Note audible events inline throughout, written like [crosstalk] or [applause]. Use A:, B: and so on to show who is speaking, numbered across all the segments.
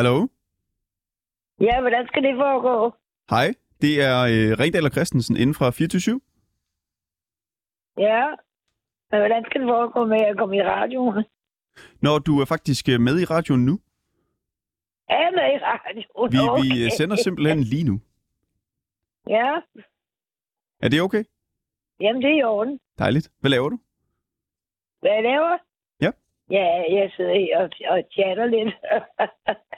A: Hallo?
B: Ja, hvordan skal det foregå?
A: Hej, det er øh, Ringdal og Christensen inden fra 24
B: Ja. Men hvordan skal det foregå med at komme i radioen?
A: Når du er faktisk øh, med i radioen nu.
B: Er jeg med i radioen?
A: Vi,
B: okay.
A: vi øh, sender simpelthen lige nu.
B: Ja,
A: Er det okay?
B: jamen det er i orden.
A: Dejligt. Hvad laver du?
B: Hvad jeg laver?
A: Ja.
B: Ja, jeg sidder her og, og chatter lidt. [laughs]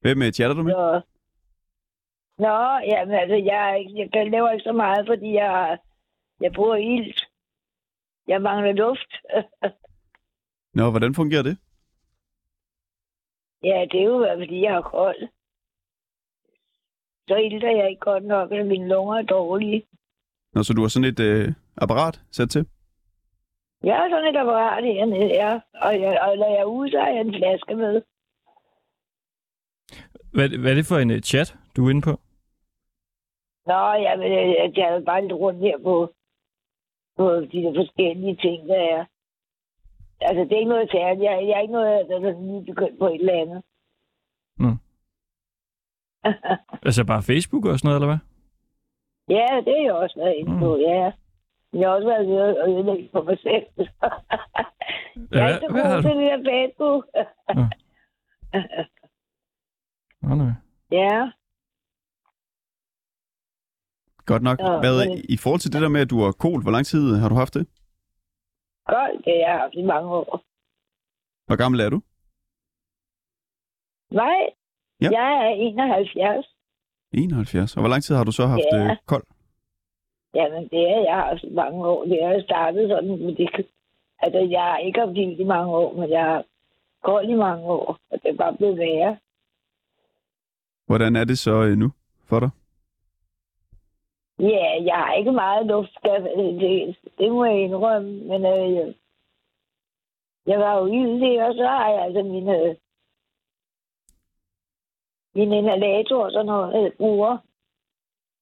A: Hvem øh, chatter du med?
B: Så. Nå, jamen altså, jeg, jeg, jeg laver ikke så meget, fordi jeg, jeg bruger ilt. Jeg mangler luft. [laughs]
A: Nå, hvordan fungerer det?
B: ja, det er jo, fordi jeg har kold. Så ilter jeg ikke godt nok, eller mine lunger er dårlige.
A: Nå, så du har sådan et øh, apparat sat til?
B: Jeg har sådan et apparat hernede, ja. Og, jeg, og når jeg er ude, så har jeg en flaske med.
C: Hvad, hvad er det for en uh, chat, du er inde på?
B: Nå, jeg, jeg, jeg er bare lidt rundt her på, på de der forskellige ting, der er. Altså, det er ikke noget særligt. Jeg, jeg er ikke noget, der er lige begyndt på et eller andet.
C: Nå. [laughs] Altså bare Facebook og sådan noget, eller hvad?
B: ja, det har jeg også været inde på, ja. Jeg har også været ved at ødelægge for mig selv. [laughs] jeg er ikke så god til det der Facebook. [laughs]
C: Nå, nej.
B: ja,
A: Godt nok.
B: Nå,
A: Hvad,
B: men-
A: I forhold til det der med, at du har kol, hvor lang tid har du haft det?
B: Det har jeg haft i mange år.
A: Hvor gammel er du?
B: Nej,
A: Ja.
B: jeg er 71.
A: 71. Og hvor lang tid har du så haft
B: Ja.
A: øh, kold?
B: Jamen, det har jeg haft i mange år. Det har startet sådan, men det, altså, jeg har ikke haft i mange år, men jeg har koldt i mange år, og det er bare blevet værre.
A: Hvordan er det så øh, nu for dig?
B: Ja, jeg har ikke meget luft, jeg- det, det må jeg indrømme, men øh, jeg, var jo ild og så har jeg altså mine, mine inhalatorer og sådan noget, jeg bruger.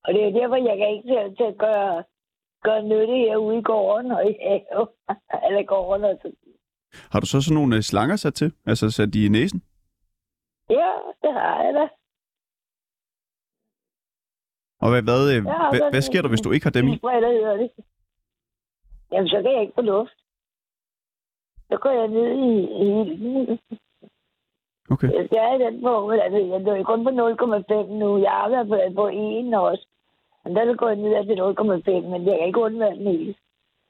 B: Og det er derfor, jeg kan ikke til, til at gøre, gøre nytte herude i gården og i [laughs] haven. Eller gården og så.
A: Har du så sådan nogle øh, slanger sat til? Altså sat de i næsen?
B: Ja, det har jeg da.
A: Og hvad, hvad, øh,
B: Ja,
A: hvad, hvad sker der, hvis du ikke har dem i? [laughs]
B: Hedder det? Jamen, så kan jeg ikke få luft. Så går jeg ned i, i.
A: Okay.
B: Jeg skal i den på, altså, jeg er kun på 0,5 nu. Jeg har været på, på 1 også. Men der er gået ned til 0,5, men jeg kan ikke undvære den hele.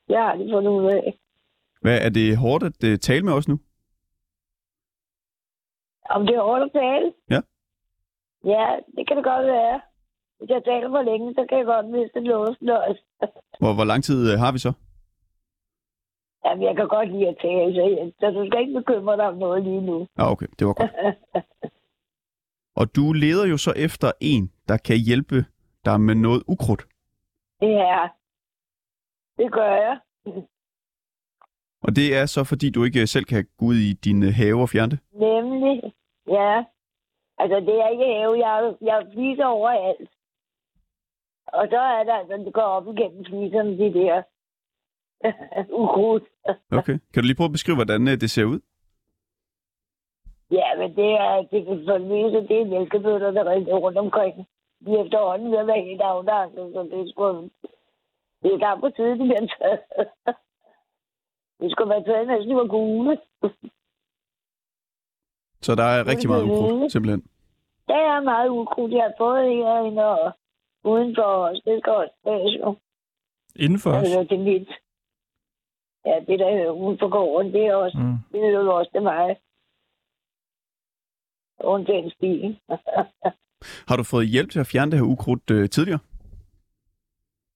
B: Jeg har det fundet ud af.
A: Hvad, er det hårdt at øh, tale med os nu?
B: Om det er hårdt at tale?
A: Ja.
B: Ja, det kan det godt være. Hvis jeg taler for længe, så kan jeg godt miste låsen også.
A: Hvor, hvor lang tid øh, har vi så?
B: Jamen, jeg kan godt lide at tale, så, jeg, så du skal ikke bekymre dig om noget lige nu.
A: Ja, okay. Det var godt. [laughs] Og du leder jo så efter en, der kan hjælpe dig med noget ukrudt.
B: Ja, det gør jeg.
A: Og det er så, fordi du ikke øh, selv kan gå ud i din øh, have og fjerne det?
B: Nemlig, ja. Altså, det er ikke have. Jeg, jeg fliser overalt. Og så er der altså, det går op igennem fliserne, de der [laughs] ukrudt.
A: Okay. Kan du lige prøve at beskrive, hvordan øh, det ser ud?
B: Ja, men det er, det kan for det det er mælkebøtter, der er rundt omkring. De er efterhånden ved at være helt afdanket, så det er sgu... Det er der på tide, de bliver taget. Det skulle være taget, mens de var gule.
A: Så der er rigtig meget ukrudt, simpelthen.
B: Der er meget ukrudt, jeg har fået herinde og udenfor os. Det skal også tages jo.
C: Inden for os?
B: Altså, det er mit. Ja, det der er uden for gården, det er også,
C: Mm.
B: det er jo også til mig. Undtagen stigen. [laughs]
A: Har du fået hjælp til at fjerne det her ukrudt øh, tidligere?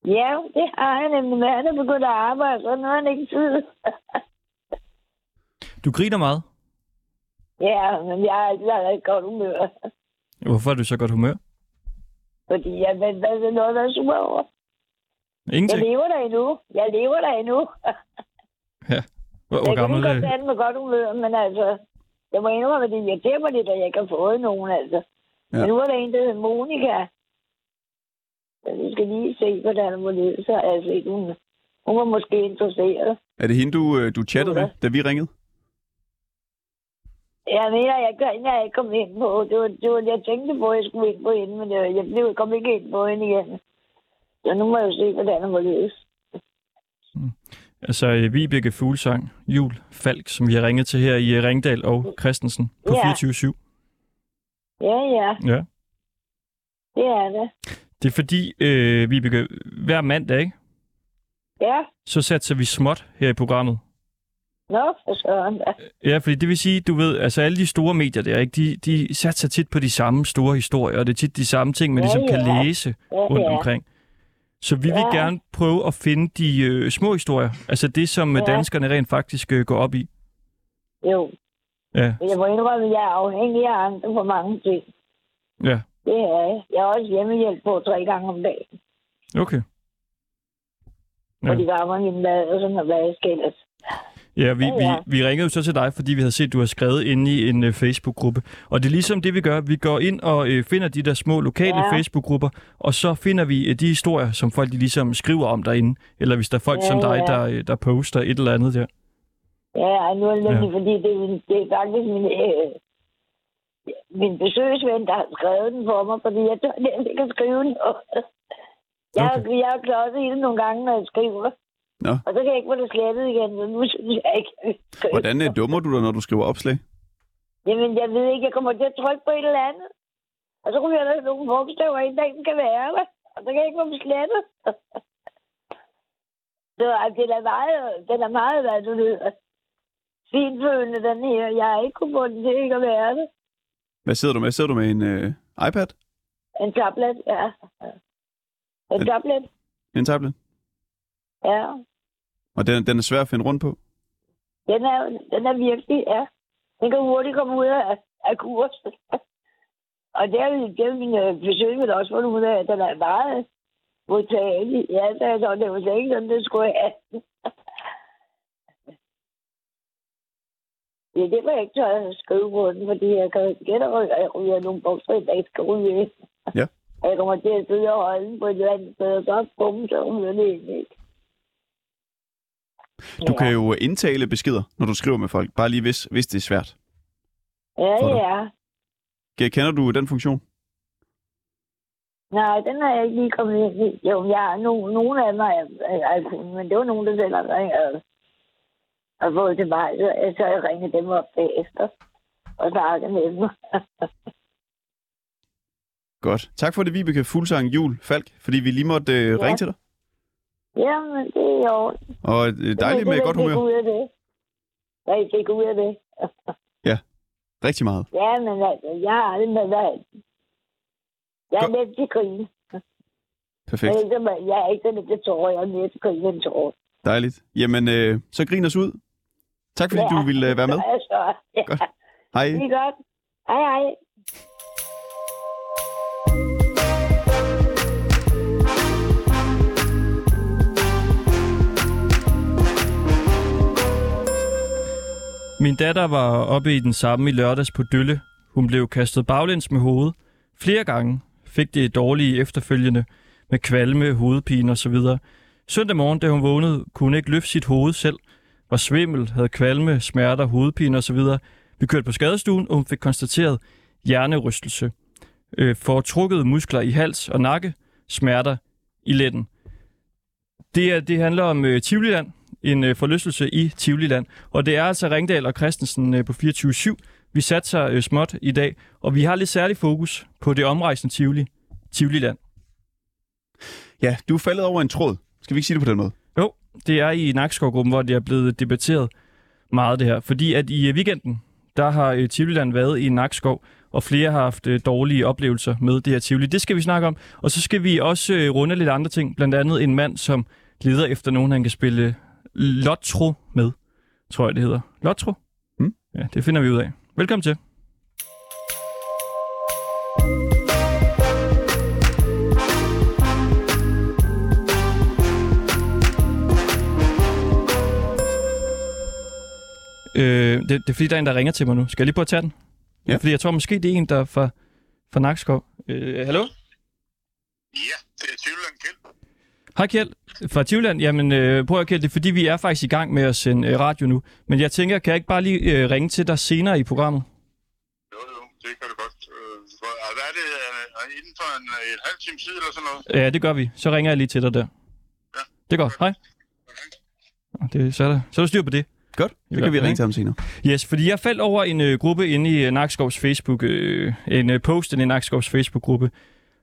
B: ja, det har jeg nemlig. Men han er begyndt at arbejde, så nu har han ikke tid.
C: Du griner meget.
B: ja, men jeg har altid været i godt humør.
C: Hvorfor er du så godt humør?
B: Fordi jeg ved, hvad er noget, der er sur over. Jeg
C: Ingenting.
B: lever der endnu. Jeg lever der endnu.
C: Hvor, hvor
B: jeg kan
C: gammel
B: lige godt
C: er
B: tage den med godt humør, men altså, jeg må indrømme, at det irriterer mig lidt, at jeg ikke har fået nogen, altså.
A: Ja.
B: Ja. Men nu er der en, der hedder Monika. Så vi skal lige se, hvordan hun ledes. Så altså, hun, hun var måske interesseret.
A: Er det hende, du, øh, du chattede med, da vi ringede?
B: Jeg mener, jeg kan ikke engang komme ind på. Det var, det var, jeg tænkte på, at jeg skulle ind på hende, men jeg, jeg blev, kom ikke ind på hende igen. Så nu må jeg jo se, hvordan det må løse.
C: Altså øh, Vibeke Fuglsang, Jul Falk, som vi har ringet til her i øh, Ringdal og Christensen på
B: Ja.
C: 24-7.
B: Ja, ja,
C: Ja.
B: det er det.
C: Det er fordi, øh, Vibeke, hver mandag, ikke?
B: Ja,
C: så satser vi småt her i programmet.
B: Nå, for søren da.
C: Ja, fordi det vil sige, du ved, altså alle de store medier der, ikke, de, de satser tit på de samme store historier, og det er tit de samme ting, man
B: Ja,
C: ligesom kan
B: ja.
C: læse
B: Ja,
C: rundt
B: ja.
C: omkring. Så vi vil
B: Ja.
C: gerne prøve at finde de øh, små historier, altså det, som ja.
B: Ja.
C: danskerne rent faktisk øh, går op i.
B: Jo,
C: Ja,
B: jeg må indrømme, at jeg er afhængig af andre for mange ting.
C: ja,
B: Det er jeg. Jeg er også hjemmehjælp på tre gange om dagen.
C: okay.
B: Ja.
C: Ja.
B: Og de varmer min mad, og sådan noget, hvad jeg skal ellers.
C: Ja, vi, vi, vi ringede jo så til dig, fordi vi havde set, at du har skrevet inde i en uh, Facebook-gruppe. Og det er ligesom det, vi gør. Vi går ind og uh, finder de der små lokale
B: Ja.
C: Facebook-grupper, og så finder vi uh, de historier, som folk de ligesom skriver om derinde. Eller hvis der er folk
B: Ja,
C: som dig,
B: ja.
C: der, uh, der poster et eller andet der.
B: Ja, nu er det ja. fordi det, er det er faktisk min, øh, min besøgsven, der har skrevet den for mig, fordi jeg tør næsten ikke at skrive den. Jeg, okay. Jeg har klodset i det nogle gange, når jeg skriver.
A: Nå.
B: Og så kan jeg ikke få det slettet igen, så nu synes jeg ikke.
A: Hvordan øh, dummer du dig, når du skriver opslag?
B: Jamen, jeg ved ikke, jeg kommer til at trykke på et eller andet. Og så kunne jeg der nogle bogstaver, en dag den kan være der. Og så kan jeg ikke få dem slettet. [laughs] så altså, den er meget, den er meget, hvad du ved, finfølende, den her. Jeg har ikke kunnet få den til ikke at være det.
A: Hvad sidder du med? Sidder du med en øh, iPad?
B: En tablet, ja. En
A: En-
B: tablet,
A: En tablet?
B: ja.
A: Og den, den er svær at finde rundt på?
B: Den er, den er virkelig, ja. Den kan hurtigt komme ud af, af kurs. og det er, det er min øh, besøg med også fundet ud af, at den er meget modtagelig. Ja, så jeg så, det var slet ikke sådan, det skulle have. Det er derfor, jeg ikke tør at skrive på den, fordi jeg kan gætte, at jeg ryger nogle bogstaver, der ikke skal ryge.
A: Ja.
B: Jeg kommer til at sidde og holde på et eller andet sted, og så bum, så ryger det ikke?
A: Du kan jo indtale beskeder, når du skriver med folk. Bare lige hvis, hvis det er svært.
B: Ja, ja.
A: Kender du den funktion?
B: Nej, den har jeg ikke lige kommet ind i. Jo, jeg har no, nogle af jeg kunnet, men det var nogen, der selv har ringet og fået til mig, så jeg så jeg ringede dem op bagefter og snakkede med dem.
A: Godt. Tak for det, Vibeke Fuglsang Jul Falk, fordi vi lige måtte øh,
B: Ja.
A: ringe til dig.
B: Jamen, det er jo...
A: Og øh, dejligt med godt humør.
B: ud af det. Jeg fik ud af det. [laughs]
A: Rigtig meget.
B: Ja, men altså, jeg har aldrig med været... Jeg er lidt til grin.
A: Perfekt.
B: Jeg er ikke, jeg er ikke så lidt tårer. Jeg er mere til grin end tårer.
A: Dejligt. Jamen, øh, så grin os ud. Tak fordi
B: Ja.
A: du ville øh, være med. [laughs]
B: Så, ja.
A: Godt. Hej.
B: Det er godt. Hej, hej.
C: Min datter var oppe i den samme i lørdags på Dølle. Hun blev kastet baglæns med hovedet. Flere gange fik det dårlige efterfølgende med kvalme, hovedpine osv. Søndag morgen, da hun vågnede, kunne hun ikke løfte sit hoved selv. Var svimmel, havde kvalme, smerter, hovedpine osv. Vi kørte på skadestuen, og hun fik konstateret hjernerystelse. Øh, fortrukket muskler i hals og nakke, smerter i lænden. Det, er, det handler om øh, Tivoliland, en øh, forlystelse i Tivoliland. Og det er altså Ringdal og Christensen øh, på 24-7. Vi satser øh, småt i dag, og vi har lidt særlig fokus på det omrejsende Tivoli, Tivoliland.
A: Ja, du er faldet over en tråd. Skal vi ikke sige det på den måde?
C: Jo, det er i Nakskov-gruppen, hvor det er blevet debatteret meget det her. Fordi at i øh, weekenden, der har øh, Tivoliland været i Nakskov, og flere har haft øh, dårlige oplevelser med det her Tivoli. Det skal vi snakke om. Og så skal vi også øh, runde lidt andre ting. Blandt andet en mand, som leder efter nogen, han kan spille Lotro med, tror jeg det hedder. Lotro?
A: Mm.
C: Ja, det finder vi ud af. Velkommen til. Øh, det, det er fordi, der er en, der ringer til mig nu. Skal jeg lige prøve at tage den?
A: Ja.
C: Fordi jeg tror måske, det er en, der er fra, fra Nakskov. Øh, hallo?
D: Ja, det er Tvivland Kjeld.
C: Hej Kjeld fra Tivland. Jamen, øh, prøv at Kjeld, det er fordi, vi er faktisk i gang med at sende øh, radio nu. Men jeg tænker, kan jeg ikke bare lige øh, ringe til dig senere i programmet?
D: Jo, jo, det kan du godt. Øh, hvad er det? Øh, er inden for en, øh, en halv time tid eller sådan noget?
C: Ja, det gør vi. Så ringer jeg lige til dig der.
D: Ja.
C: Det går. Hej. Det, så, er der. så er der styr på det.
A: Godt, så kan vi ringe til ham senere.
C: Yes, fordi jeg faldt over en øh, gruppe inde i øh, Nakskovs Facebook, øh, en øh, post i Nakskovs Facebook-gruppe,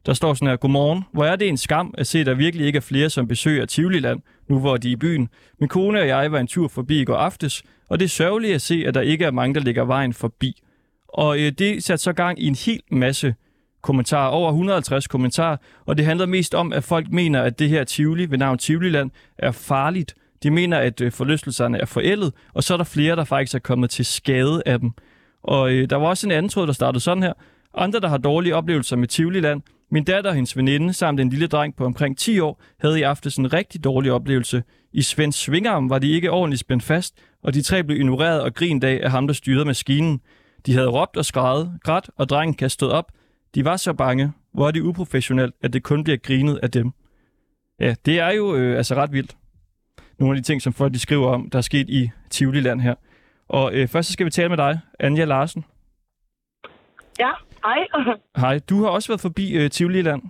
C: der står sådan her, Godmorgen, hvor er det en skam at se, at der virkelig ikke er flere, som besøger Tivoliland, nu hvor de er i byen. Min kone og jeg var en tur forbi i går aftes, og det er sørgeligt at se, at der ikke er mange, der ligger vejen forbi. Og øh, det satte så gang i en hel masse kommentarer, over 150 kommentarer, og det handler mest om, at folk mener, at det her Tivoli ved navn Tivoliland er farligt. De mener, at øh, forlystelserne er forældet, og så er der flere, der faktisk er kommet til skade af dem. Og øh, der var også en anden tråd, der startede sådan her. Andre, der har dårlige oplevelser med Tivoliland. Min datter og hendes veninde samt en lille dreng på omkring 10 år havde i aftes en rigtig dårlig oplevelse. I Svends Svingarm var de ikke ordentligt spændt fast, og de tre blev ignoreret og grint af af ham, der styrede maskinen. De havde råbt og skrejet, grædt, og drengen kastede op. De var så bange. Hvor er det uprofessionelt, at det kun bliver grinet af dem. Ja, det er jo øh, altså ret vildt. Nogle af de ting, som folk de skriver om, der er sket i Tivoliland her. Og øh, først så skal vi tale med dig, Anja Larsen.
E: Ja, hej.
C: Hej, du har også været forbi øh, Tivoliland.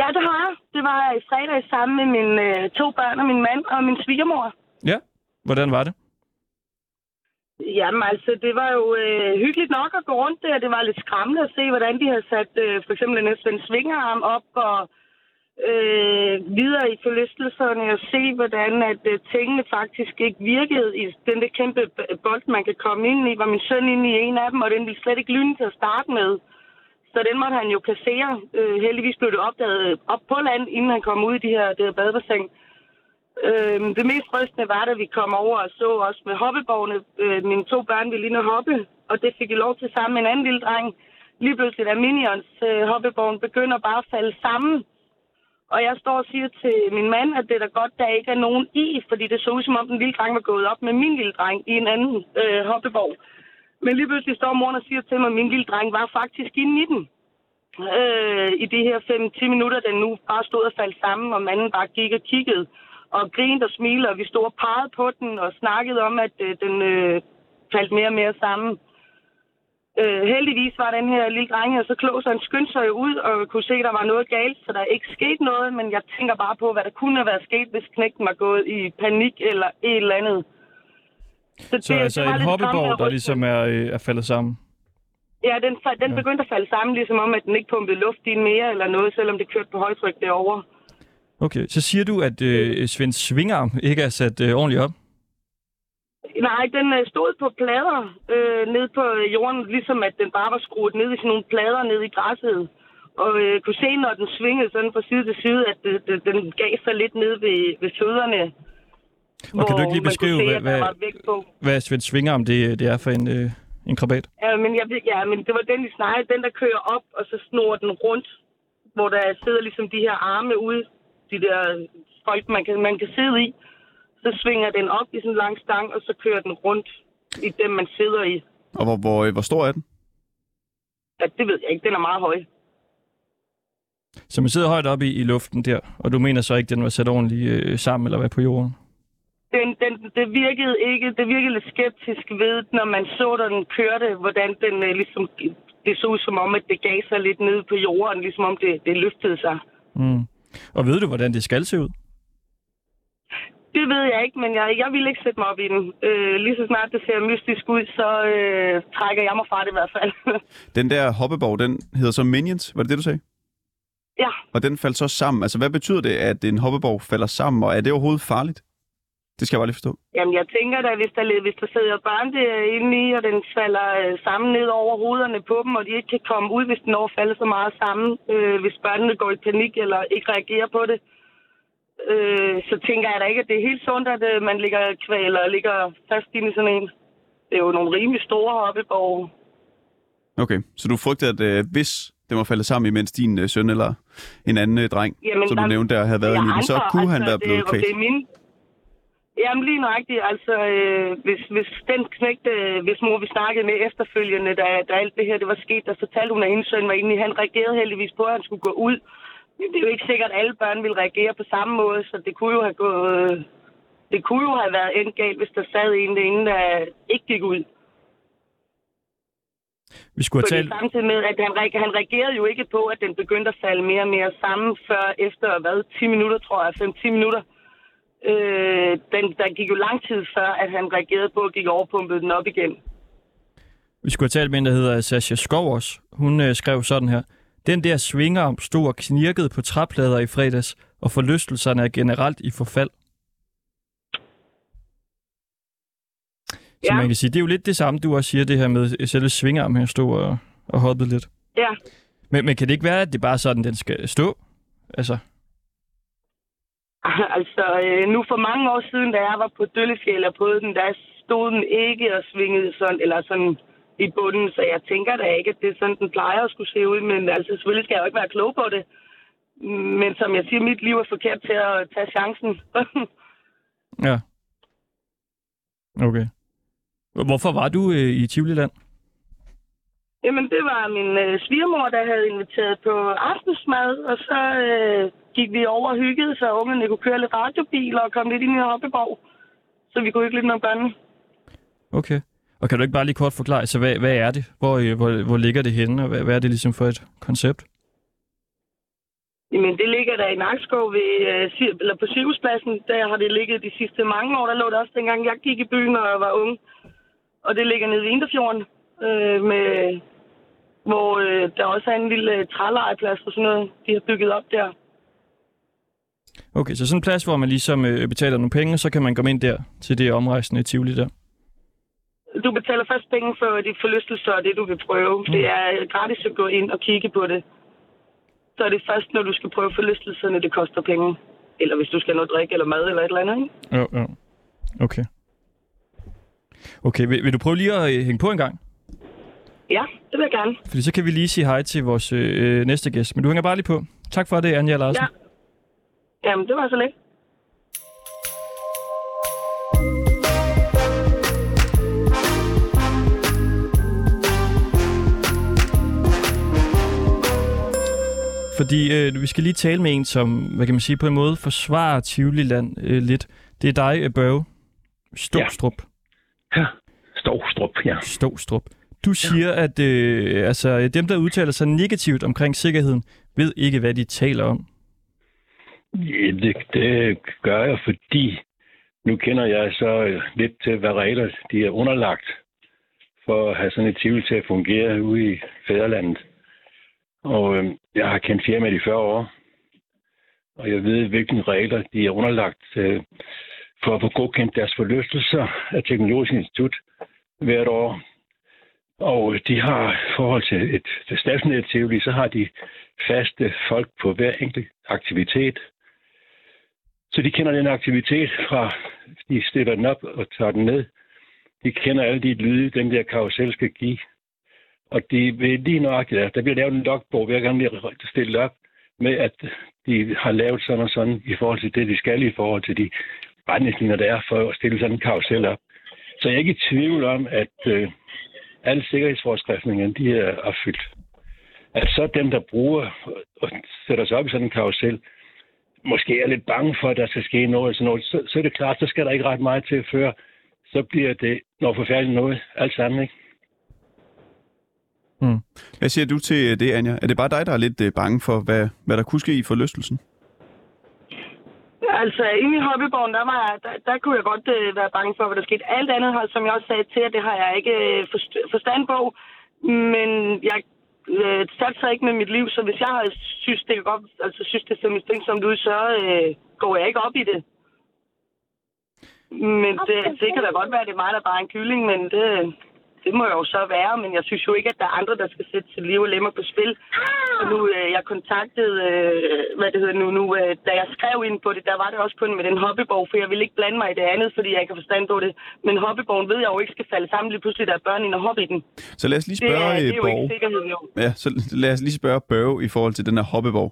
E: Ja, det har jeg. Det var i fredag sammen med mine øh, to børn og min mand og min svigermor.
C: Ja, hvordan var det?
E: Jamen altså, det var jo øh, hyggeligt nok at gå rundt der. Det var lidt skræmmende at se, hvordan de havde sat øh, for eksempel en Svend Svingerarm op og øh, videre i forlystelserne og se, hvordan at øh, tingene faktisk ikke virkede i den der kæmpe bold, man kan komme ind i. Var min søn inde i en af dem, og den ville slet ikke lyne til at starte med. Så den måtte han jo kassere. Øh, heldigvis blev det opdaget op på land, inden han kom ud i de her, det her badebassin. Øh, det mest rystende var, da vi kom over og så også med hoppeborgene. Øh, mine to børn ville lige hoppe, og det fik de lov til sammen med en anden lille dreng. Lige pludselig, da Minions øh, hoppeborgen begynder bare at falde sammen. Og jeg står og siger til min mand, at det er da godt, der ikke er nogen i, fordi det så ud som om den lille dreng var gået op med min lille dreng i en anden øh, hoppeborg. Men lige pludselig står moren og siger til mig, at min lille dreng var faktisk inde i den. Øh, I de her 5-10 minutter, den nu bare stod og faldt sammen, og manden bare gik og kiggede og grinte og smilede, og vi stod og pegede på den og snakkede om, at øh, den øh, faldt mere og mere sammen. Øh, heldigvis var den her lille dreng så klog, så han skyndte sig ud og kunne se, at der var noget galt, så der er ikke sket noget, men jeg tænker bare på, hvad der kunne have været sket, hvis knægten var gået i panik eller et eller andet.
C: Så det, altså
E: var
C: en hoppeborg, der ligesom er, øh, er faldet sammen?
E: Ja, den, den
C: Ja.
E: begyndte at falde sammen, ligesom om, at den ikke pumpede luft i mere eller noget, selvom det kørte på højtryk derovre.
C: Okay, så siger du, at øh, Svend Svingarm ikke er sat øh, ordentligt op?
E: Nej, den øh, stod på plader øh, ned på jorden, ligesom at den bare var skruet ned i sådan nogle plader ned i græsset. Og øh, kunne se, når den svingede sådan fra side til side, at det, den gav sig lidt ned ved, ved fødderne.
C: Og kan du ikke lige beskrive,
E: se,
C: hvad, hvad, Svend Svingarm det, det er for en, øh, en krabat?
E: Ja, men, jeg, ja, men det var den, de snakkede. Den, der kører op, og så snor den rundt, hvor der sidder ligesom de her arme ude, de der folk, man kan, man kan sidde i. Så svinger den op i sådan en lang stang, og så kører den rundt i dem, man sidder i.
A: Og hvor, hvor, øh, hvor stor er den?
E: Ja, det ved jeg ikke. Den er meget høj.
C: Så man sidder højt oppe i, i luften der, og du mener så ikke, den var sat ordentligt øh, sammen, eller hvad på jorden?
E: Den, den, det virkede ikke, det virkede lidt skeptisk ved, når man så, da den kørte, hvordan den øh, ligesom, det så ud som om, at det gav sig lidt ned på jorden, ligesom om det, det løftede sig.
C: Mm. Og ved du, hvordan det skal se ud?
E: Det ved jeg ikke, men jeg, jeg vil ikke sætte mig op i den. Øh, lige så snart det ser mystisk ud, så øh, trækker jeg mig fra det i hvert fald. [laughs]
A: Den der hoppeborg, den hedder så Minions, var det det, du sagde?
E: ja,
A: Og den faldt så sammen. Altså, hvad betyder det, at en hoppeborg falder sammen, og er det overhovedet farligt? Det skal jeg bare lige forstå.
E: jamen jeg tænker da, hvis der, hvis der sidder børn derinde i, og den falder øh, sammen ned over hovederne på dem, og de ikke kan komme ud, hvis den når falder så meget sammen, øh, hvis børnene går i panik eller ikke reagerer på det, øh, så tænker jeg da ikke, at det er helt sundt, at øh, man ligger kvæl og ligger fast inde i sådan en. Det er jo nogle rimelig store hoppeborge.
A: Okay, så du frygter, at øh, hvis den var faldet sammen, imens din øh, søn eller en anden øh, dreng,
E: Jamen,
A: som du
E: der-
A: nævnte der, havde været i den, så kunne han
E: altså,
A: være blevet
E: det. Det er min... Jamen lige nøjagtigt, altså øh, hvis, hvis den knægte, øh, hvis mor vi snakkede med efterfølgende, da, da alt det her det var sket, der fortalte hun, at hendes søn var inde i, han reagerede heldigvis på, at han skulle gå ud. Det er jo ikke sikkert, at alle børn vil reagere på samme måde, så det kunne jo have gået, det kunne jo have været endt galt, hvis der sad en derinde, der ikke gik ud.
C: Vi skulle have talt...
E: samtidig med, at han, han reagerede jo ikke på, at den begyndte at falde mere og mere sammen, før efter, hvad, 10 minutter, tror jeg, 5-10 minutter. Øh, den, der gik jo lang tid før, at han reagerede på, at gik overpumpede den op igen.
C: Vi skulle have talt med en, der hedder Sascha Skovers. Hun øh, skrev sådan her. Den der svingerarm stod og knirkede på træplader i fredags, og forlystelserne er generelt i forfald. Så
E: Ja.
C: man kan sige, det er jo lidt det samme, du også siger, det her med øh, selve svingerarm her stod og, og hoppede lidt.
E: Ja,
C: Men, men kan det ikke være, at det bare er sådan, den skal stå? Altså, [laughs]
E: altså øh, nu for mange år siden, da jeg var på Døllefjeld og på den, der stod den ikke og svingede sådan, eller sådan i bunden, så jeg tænker da ikke, at det er sådan, den plejer at skulle se ud, men altså selvfølgelig skal jeg jo ikke være klog på det. Men som jeg siger, mit liv er forkert til at tage chancen. [laughs]
C: ja. Okay. Hvorfor var du øh, i Tivoliland?
E: Jamen, det var min øh, svigermor, der havde inviteret på aftensmad, og så øh, gik vi over og hyggede, så ungerne kunne køre lidt radiobil og komme lidt ind i Hoppeborg, så vi kunne hygge lidt med børnene.
C: Okay. Og kan du ikke bare lige kort forklare, så hvad, hvad er det? Hvor, øh, hvor, hvor ligger det henne, og hvad, hvad er det ligesom for et koncept?
E: Jamen, det ligger der i Nakskov ved, øh, eller på sygehuspladsen. Der har det ligget de sidste mange år. Der lå det også dengang, jeg gik i byen, jeg var ung. Og det ligger nede ved Inderfjorden, øh, med, hvor øh, der også er en lille øh, trælejeplads og sådan noget, de har bygget op der.
C: Okay, så sådan en plads, hvor man ligesom øh, betaler nogle penge, så kan man komme ind der til det omrejsende Tivoli der.
E: Du betaler først penge for de forlystelser og det, du vil prøve. Mm. Det er gratis at gå ind og kigge på det. Så er det først, når du skal prøve forlystelserne, det koster penge. Eller hvis du skal have noget drik eller mad eller et eller andet. Ikke?
C: Jo, jo. Okay. Okay, vil, vil du prøve lige at øh, hænge på en gang?
E: Ja, det vil jeg gerne.
C: Fordi så kan vi lige sige hej til vores øh, næste gæst. Men du hænger bare lige på. Tak for det, Anja Larsen.
E: Ja. Jamen, det var så lidt.
C: Fordi øh, vi skal lige tale med en, som, hvad kan man sige, på en måde forsvarer Tivoliland øh, lidt. Det er dig, øh, Børge. Stostrup.
F: Ja, Stovstrup, ja.
C: Stostrup. Du siger, ja. at øh, altså, dem, der udtaler sig negativt omkring sikkerheden, ved ikke, hvad de taler om.
F: Ja, det, det gør jeg, fordi nu kender jeg så øh, lidt til, hvad regler de er underlagt for at have sådan et tivoli til at fungere ude i fædrelandet. Og øh, jeg har kendt firmaet i 40 år, og jeg ved, hvilke regler de er underlagt øh, for at få godkendt deres forlystelser af Teknologisk Institut hvert år. Og de har forhold til et det stationære så har de faste folk på hver enkelt aktivitet. Så de kender den aktivitet fra, de stiller den op og tager den ned. De kender alle de lyde, den der karusel skal give. Og de ved lige nøjagtigt, at der bliver lavet en logbog, hver gang de stillet op, med at de har lavet sådan og sådan i forhold til det, de skal i forhold til de retningslinjer, der er for at stille sådan en karusel op. Så jeg er ikke i tvivl om, at øh, alle sikkerhedsforskriftningerne, de er opfyldt. At så dem, der bruger og sætter sig op i sådan en karusel, måske er lidt bange for, at der skal ske noget, sådan noget så, så er det klart, så skal der ikke ret meget til før, så bliver det noget forfærdeligt noget, alt sammen, ikke?
C: Mm.
A: Hvad siger du til det, Anja? Er det bare dig, der er lidt øh, bange for, hvad, hvad der kunne ske i forlystelsen?
E: Altså, inde i Hobbyborgen, der, var, jeg- der, der kunne jeg godt øh, være bange for, hvad der skete. Alt andet, har, som jeg også sagde til jer, det har jeg ikke øh, forst- forstand på. Men jeg øh, satser ikke med mit liv, så hvis jeg har synes, det, kan godt, altså, synes, det ser mistænksomt ud, så øh, går jeg ikke op i det. Men det, det kan da godt være, at det er mig, der bare er en kylling, men det, det må jo så være. Men jeg synes jo ikke, at der er andre, der skal sætte sit liv og lemmer på spil. Og nu, øh, jeg kontaktede, øh, hvad det hedder nu, nu øh, da jeg skrev ind på det, der var det også kun med den hobbyborg, for jeg vil ikke blande mig i det andet, fordi jeg ikke har forstand på det. Men hobbyborgen ved jeg jo ikke skal falde sammen lige pludselig, der er børn inde og hobby i den.
A: Så lad os lige
E: Det
A: spørge
E: er, det er jo
A: Borg.
E: ikke sikkerheden jo.
A: Ja, så lad os lige spørge Børge i forhold til den her hoppeborg.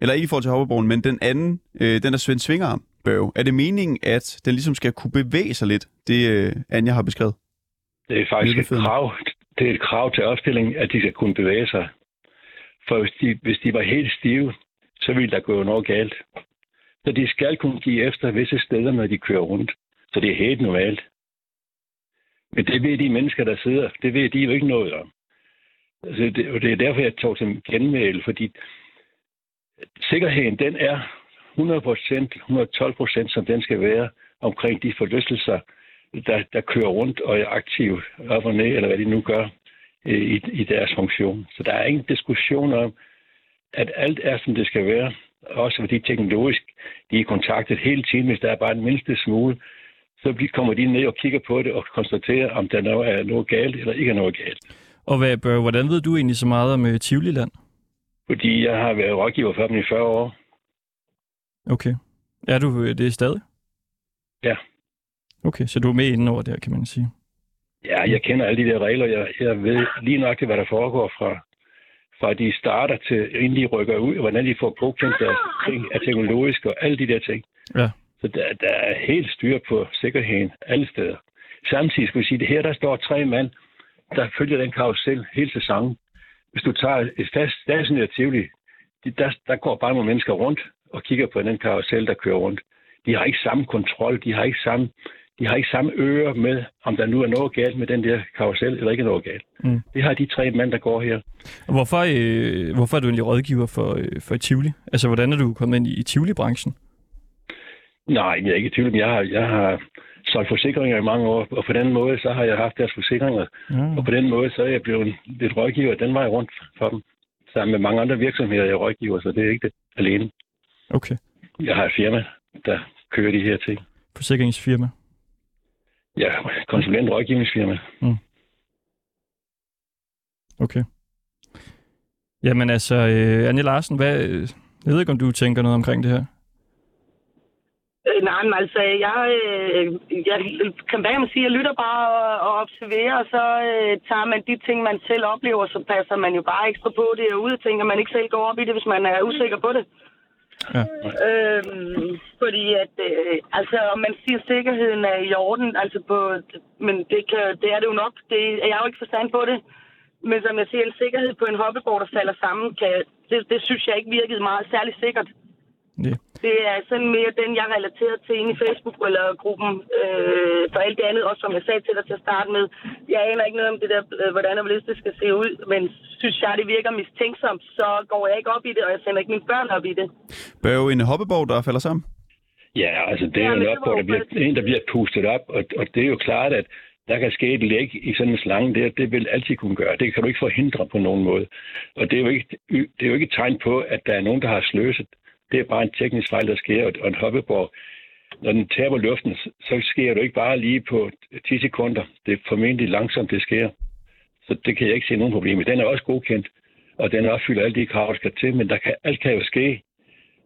A: Eller ikke i forhold til hoppeborgen, men den anden, øh, den der Svend Svingerarm, Børge. Er det meningen, at den ligesom skal kunne bevæge sig lidt, det øh, Anja har beskrevet?
F: Det er faktisk et krav, det er et krav til opstillingen, at de skal kunne bevæge sig. For hvis de, hvis de var helt stive, så ville der gå noget galt. Så de skal kunne give efter visse steder, når de kører rundt. Så det er helt normalt. Men det ved de mennesker, der sidder, det ved de jo ikke noget om. Altså, det, og det er derfor, jeg tog til genmæle, fordi sikkerheden, den er 100%, 112%, som den skal være omkring de forlystelser, der, der kører rundt og er aktive op og ned, eller hvad de nu gør øh, i, i deres funktion. Så der er ingen diskussion om, at alt er, som det skal være. Også fordi teknologisk, de er kontaktet hele tiden, hvis der er bare en mindste smule, så kommer de ned og kigger på det og konstaterer, om der er noget galt eller ikke er noget galt.
C: Og hvad, Børge, hvordan ved du egentlig så meget om uh, Tivoli-land?
F: Fordi jeg har været rådgiver for dem i 40 år.
C: Okay. Er du øh, det stadig?
F: Ja.
C: Okay, så du er med inden over der, kan man sige.
F: Ja, jeg kender alle de der regler. Jeg, jeg ved lige nok, hvad der foregår fra, fra de starter til, inden de rykker ud, hvordan de får godkendt deres ting af teknologisk og alle de der ting.
C: Ja.
F: Så der, der er helt styr på sikkerheden alle steder. Samtidig skal vi sige, at her der står tre mand, der følger den karusel hele sæsonen. Hvis du tager et fast stationært Tivoli, der, der går bare nogle mennesker rundt og kigger på den karusel, der kører rundt. De har ikke samme kontrol, de har ikke samme, de har ikke samme øre med, om der nu er noget galt med den der karusel, eller ikke noget galt. Mm. Det har de tre mænd, der går her.
C: Hvorfor, øh, hvorfor er du egentlig rådgiver for, øh, for Tivoli? Altså, hvordan er du kommet ind i, i Tivoli-branchen?
F: Nej, jeg er ikke i tvivl. Jeg har, jeg har solgt forsikringer i mange år, og på den måde, så har jeg haft deres forsikringer. Mm. Og på den måde, så er jeg blevet lidt rådgiver den vej rundt for dem. Sammen med mange andre virksomheder, jeg rådgiver, så det er ikke det alene.
C: Okay.
F: Jeg har et firma, der kører de her ting.
C: Forsikringsfirma?
F: Ja, konsulent rådgivningsfirma. Mm.
C: Okay. Jamen altså, øh, Anja Larsen, hvad, jeg ved ikke, om du tænker noget omkring det her?
E: Øh, nej, men altså, jeg, øh, jeg kan bare sige, at jeg lytter bare og, og observerer, og så øh, tager man de ting, man selv oplever, så passer man jo bare ekstra på det, og ud tænker man ikke selv går op i det, hvis man er usikker på det. Ja. Øhm, fordi at, øh, altså, om man siger, at sikkerheden er i orden, altså på, men det, kan, det er det jo nok, det, jeg har jo ikke forstand på det, men som jeg siger, en sikkerhed på en hoppeborg, der falder sammen, kan, det, det synes jeg ikke virkede meget særlig sikkert.
C: Yeah.
E: Det er sådan mere den, jeg relaterer til inde i Facebook eller gruppen. Øh, for alt det andet, også som jeg sagde til dig til at starte med. Jeg aner ikke noget om det der, øh, hvordan og det skal se ud, men synes jeg, det virker mistænksomt, så går jeg ikke op i det, og jeg sender ikke mine børn op i det.
A: Bør en hoppeborg, der falder sammen?
F: Ja, altså det er jo en hvor der bliver, en, der bliver pustet op, og, og det er jo klart, at der kan ske et læg i sådan en slange der, det vil altid kunne gøre. Det kan du ikke forhindre på nogen måde. Og det er jo ikke, det er jo ikke et tegn på, at der er nogen, der har sløset det er bare en teknisk fejl, der sker, og en hoppeborg, når den taber luften, så sker det ikke bare lige på 10 sekunder. Det er formentlig langsomt, det sker. Så det kan jeg ikke se nogen problem. Den er også godkendt, og den opfylder alle de krav, der skal til, men der kan, alt kan jo ske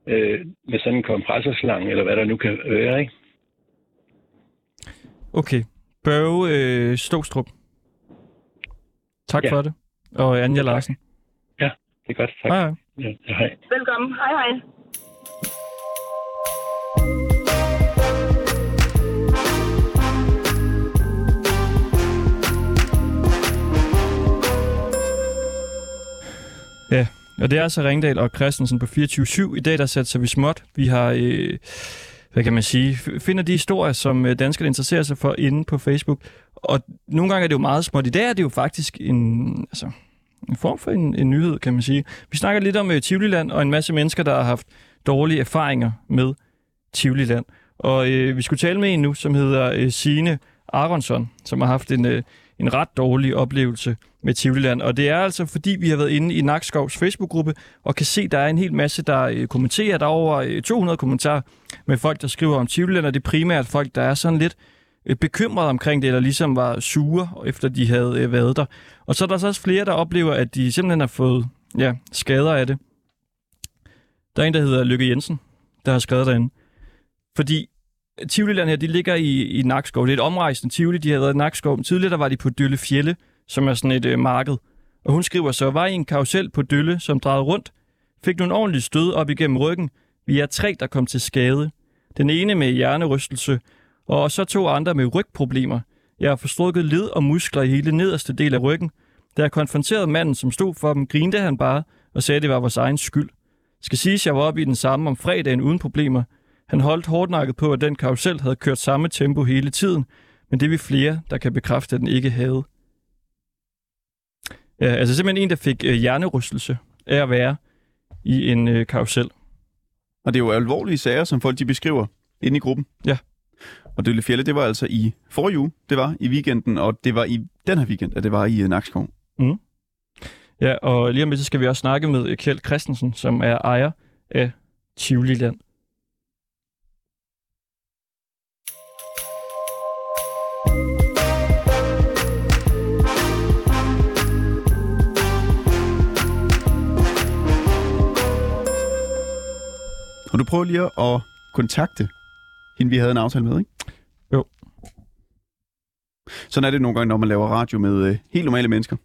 F: øh, med sådan en kompressorslange, eller hvad der nu kan være, ikke?
C: Okay. Børge øh, Ståstrup. Tak ja. for det. Og Anja Larsen.
F: Ja, det er godt. Tak.
C: Hej, hej.
F: Ja, hej.
E: Velkommen. Hej, hej.
C: Ja, og det er altså Ringdal og Christensen på 24-7. I dag der sætter vi småt. Vi har, øh, hvad kan man sige, finder de historier, som øh, danskerne interesserer sig for inde på Facebook. Og nogle gange er det jo meget småt. I dag er det jo faktisk en, altså, en form for en, en nyhed, kan man sige. Vi snakker lidt om øh, Tivoliland og en masse mennesker, der har haft dårlige erfaringer med Tivoliland. Og øh, vi skulle tale med en nu, som hedder øh, Signe Aronsson, som har haft en, Øh, en ret dårlig oplevelse med Tivoliland. Og det er altså, fordi vi har været inde i Nakskovs Facebook-gruppe, og kan se, der er en hel masse, der øh, kommenterer. Der er over 200 kommentarer med folk, der skriver om Tivoliland, og det er primært folk, der er sådan lidt øh, bekymrede omkring det, eller ligesom var sure, efter de havde øh, været der. Og så er der så også flere, der oplever, at de simpelthen har fået ja, skader af det. Der er en, der hedder Lykke Jensen, der har skrevet derinde. Fordi Tivoliland her, de ligger i, i Nakskov. Det er et omrejsende Tivoli, de har været i Nakskov. Tidligere der var de på Dølle Fjelle, som er sådan et øh, marked. Og hun skriver så, var i en karusel på Dølle, som drejede rundt, fik nogle ordentlige stød op igennem ryggen. Vi er tre, der kom til skade. Den ene med hjernerystelse, og så to andre med rygproblemer. Jeg har forstrukket led og muskler i hele nederste del af ryggen. Da jeg konfronterede manden, som stod for dem, grinte han bare og sagde, at det var vores egen skyld. Skal siges, at jeg var oppe i den samme om fredagen uden problemer. Han holdt hårdnakket på, at den karusel havde kørt samme tempo hele tiden, men det er vi flere, der kan bekræfte, at den ikke havde. Ja, altså simpelthen en, der fik øh, hjernerystelse af at være i en øh, karusel.
A: Og det er jo alvorlige sager, som folk de beskriver inde i gruppen.
C: Ja.
A: Og Dølle Fjelle, det var altså i forrige uge, det var i weekenden, og det var i den her weekend, at det var i uh, Nakskov.
C: Ja, og lige om lidt, så skal vi også snakke med øh, Kjeld Christensen, som er ejer af Tivoli
A: Og du prøver lige at kontakte hende, vi havde en aftale med, ikke?
C: Jo.
A: Sådan er det nogle gange, når man laver radio med øh, helt normale mennesker.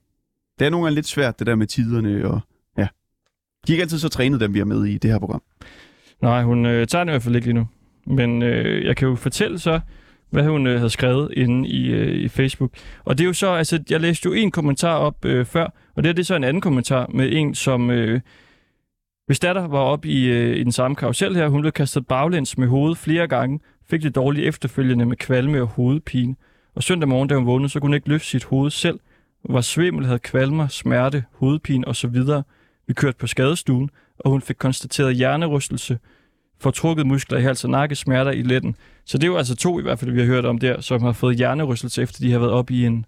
A: Det er nogle gange lidt svært, det der med tiderne, og ja. De er ikke altid så trænet, dem vi er med i det her program.
C: Nej, hun øh, tager den i hvert fald ikke lige nu. Men øh, jeg kan jo fortælle så, hvad hun øh, havde skrevet inde i, øh, i Facebook. Og det er jo så, altså, jeg læste jo en kommentar op øh, før, og det, her, det er så en anden kommentar med en, som... Øh, hvis datter var op i, øh, i den samme karusel her, hun blev kastet baglæns med hovedet flere gange, fik det dårligt efterfølgende med kvalme og hovedpine. Og søndag morgen, da hun vågnede, så kunne hun ikke løfte sit hoved selv, var svimmel, havde kvalmer, smerte, hovedpine osv. Vi kørte på skadestuen, og hun fik konstateret hjernerystelse, fortrukket muskler i hals og nakke, smerter i letten. Så det er jo altså to i hvert fald, vi har hørt om der, som har fået hjernerystelse, efter de har været op i en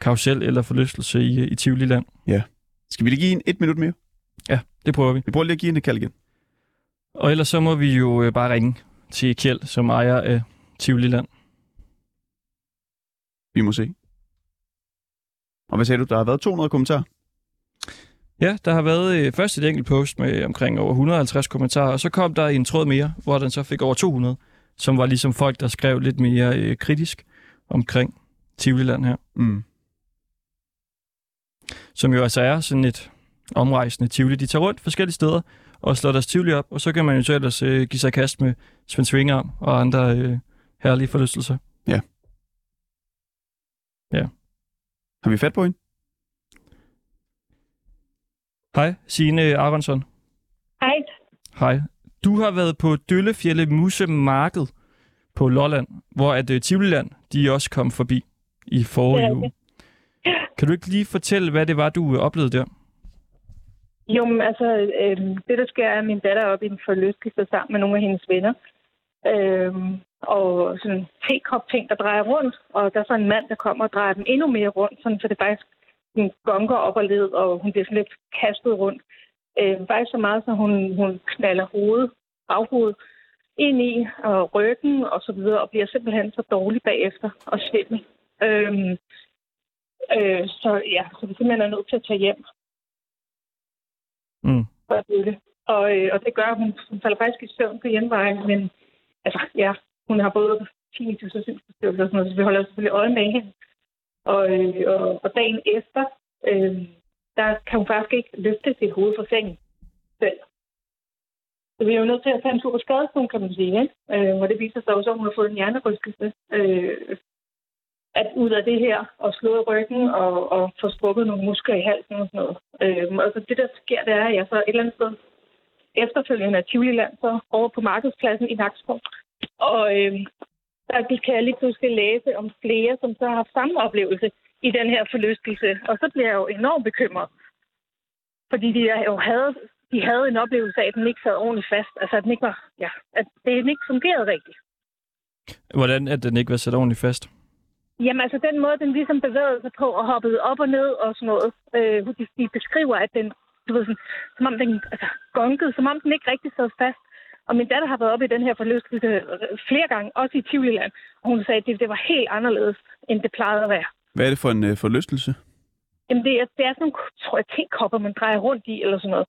C: karusel eller forlystelse i, i Tivoli Land.
A: Skal vi lige give en et minut mere?
C: Det prøver vi.
A: Vi prøver lige at give hende et kald igen.
C: Og ellers så må vi jo øh, bare ringe til Kjeld, som ejer af Tivoli Land.
A: Vi må se. Og hvad sagde du? Der har været 200 kommentarer.
C: Ja, der har været øh, først et enkelt post med omkring over 150 kommentarer, og så kom der en tråd mere, hvor den så fik over 200, som var ligesom folk, der skrev lidt mere øh, kritisk omkring Tivoli Land her.
A: Mm.
C: Som jo altså er sådan et omrejsende Tivoli. De tager rundt forskellige steder og slår deres Tivoli op, og så kan man jo så ellers øh, give sig kast med Svend Svingarm og andre øh, herlige forlystelser.
A: Har vi fat på hende?
C: Hej, Signe Aronsson.
G: Hej.
C: Hej. Du har været på Døllefjælde Musse Marked på Lolland, hvor at uh, Tivoliland, de også kom forbi i forrige
G: Ja,
C: uge. Kan du ikke lige fortælle, hvad det var, du øh, oplevede der?
G: Jo, men altså, øh, det der sker er, at min datter er oppe i en forlystelse sammen med nogle af hendes venner. Øh, og sådan en tekop ting, der drejer rundt, og der er så en mand, der kommer og drejer dem endnu mere rundt, sådan, så det faktisk hun gonger op og led, og hun bliver sådan lidt kastet rundt. Øh, faktisk så meget, så hun, hun knaller hovedet, baghovedet, ind i og ryggen og så videre, og bliver simpelthen så dårlig bagefter og svimmel. Øh, øh, så ja, så vi simpelthen er nødt til at tage hjem
C: Mm.
G: for at. Og, øh, og det gør, at hun, hun falder faktisk i søvn på hjemvejen, men altså, ja, hun har både tinnitus og sindsforstyrrelse og sådan noget, så vi holder selvfølgelig øje med hende. Og, øh, og, og dagen efter, øh, der kan hun faktisk ikke løfte sit hoved fra sengen selv. Så vi er jo nødt til at tage en tur på skadestuen, kan man sige. Ikke? Øh, og det viser sig også, at hun har fået en hjernerystelse. Øh, at ud af det her, og slå i ryggen, og, og få strukket nogle muskler i halsen og sådan noget. Øhm, og så det, der sker, det er, at jeg så et eller andet sted efterfølgende af Tivoliland, så over på markedspladsen i Nakskov. Og øhm, der kan jeg lige pludselig læse om flere, som så har haft samme oplevelse i den her forlystelse. Og så bliver jeg jo enormt bekymret. Fordi de jo havde, de havde en oplevelse af, at den ikke sad ordentligt fast. Altså, at den ikke var, ja, at det ikke fungerede rigtigt.
C: Hvordan at den ikke var sat ordentligt fast?
G: Jamen altså den måde, den ligesom bevægede sig på og hoppede op og ned og sådan noget. Øh, de, de beskriver, at den, du ved sådan, som om den altså, gonkede, som om den ikke rigtig sad fast. Og min datter har været oppe i den her forlystelse øh, flere gange, også i Tivoliland. Og hun sagde, at det, det var helt anderledes, end det plejede at være.
A: Hvad er det for en øh, forlystelse?
G: Jamen det er, det er sådan nogle, tror jeg, tekopper, man drejer rundt i, eller sådan noget.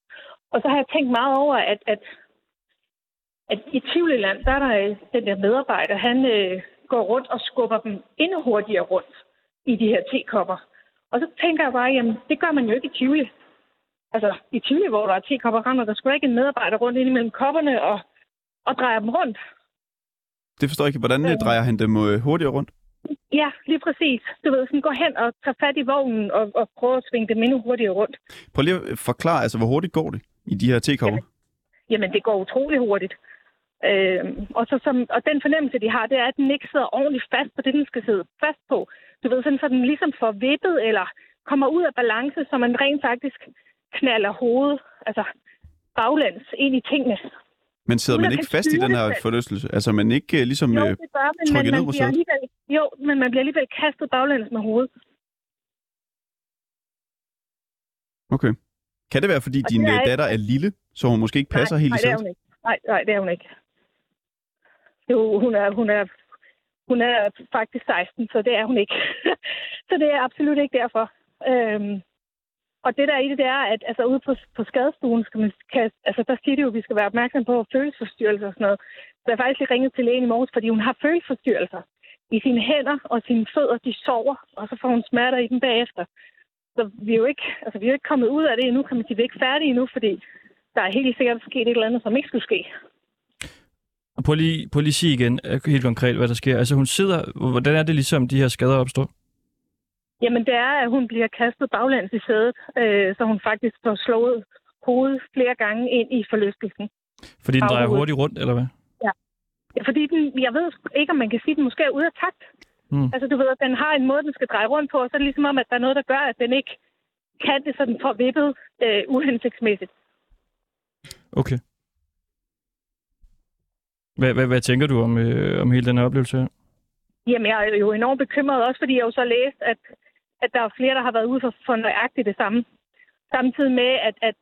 G: Og så har jeg tænkt meget over, at, at, at i Tivoliland, der er der øh, den der medarbejder, han øh, går rundt og skubber dem endnu hurtigere rundt i de her tekopper. Og så tænker jeg bare, jamen det gør man jo ikke i Tivoli. Altså i Tivoli, hvor der er tekopper, render der sgu ikke en medarbejder rundt ind imellem kopperne og, og drejer dem rundt.
A: Det forstår jeg ikke. Hvordan øh, drejer han dem øh, hurtigere rundt?
G: Ja, lige præcis. Du ved, sådan gå hen og tage fat i vognen og, og prøve at svinge dem endnu hurtigere rundt.
A: Prøv lige at forklare, altså, hvor hurtigt går det i de her tekopper?
G: Jamen, det går utrolig hurtigt. Øh, og, så, som, og den fornemmelse, de har, det er, at den ikke sidder ordentligt fast på det, den skal sidde fast på. Du ved, sådan, så den ligesom får vippet eller kommer ud af balance, så man rent faktisk knaller hovedet, altså baglæns, ind i tingene.
A: Men sidder man ikke fast i den her forlystelse? Altså, man ikke øh, ligesom
G: Jo,
A: øh,
G: det gør
A: trykket
G: men
A: ned
G: man
A: på sædet?
G: jo, men man bliver alligevel kastet baglæns med hovedet.
A: Okay. Kan det være, fordi
G: Og
A: din
G: er
A: øh,
G: ikke-
A: datter er lille, så hun måske ikke passer
G: nej,
A: helt
G: nej,
A: i
G: det
A: sædet?
G: ikke. Nej, nej, det er hun ikke. Jo, hun er, hun er, hun er faktisk 16, så det er hun ikke. [laughs] så det er absolut ikke derfor. Øhm, og det der i det, det er, at altså, ude på, på skadestuen, skal man, kan, altså, der siger de jo, at vi skal være opmærksom på følelsesforstyrrelser og sådan noget. Så jeg har faktisk lige ringet til lægen i morges, fordi hun har følelsesforstyrrelser i sine hænder og sine fødder, de sover, og så får hun smerter i dem bagefter. Så vi er jo ikke, altså, vi er jo ikke kommet ud af det endnu, kan man sige. Vi er ikke færdige endnu, fordi der er helt sikkert sket et eller andet, som ikke skulle ske.
C: Prøv lige, prøv lige sige igen øh, helt konkret, hvad der sker. Altså hun sidder, hvordan er det ligesom, de her skader opstår?
G: Jamen, det er, at hun bliver kastet baglæns i sædet, øh, så hun faktisk får slået hovedet flere gange ind i forlystelsen.
C: Fordi den drejer hurtigt rundt, eller hvad?
G: Ja, fordi den, jeg ved ikke, om man kan sige, at den måske er ude af takt.
C: Mm.
G: Altså, du ved, at den har en måde, den skal dreje rundt på, og så er det ligesom om, at der er noget, der gør, at den ikke kan det, så den får vippet øh, uhensigtsmæssigt.
C: Okay. Hvad, hvad, hvad tænker du om, øh, om hele den her oplevelse her?
G: Jamen, jeg er jo enormt bekymret også, fordi jeg jo så læst, at, at der er flere, der har været ude for, for nøjagtigt det samme. Samtidig med, at, at,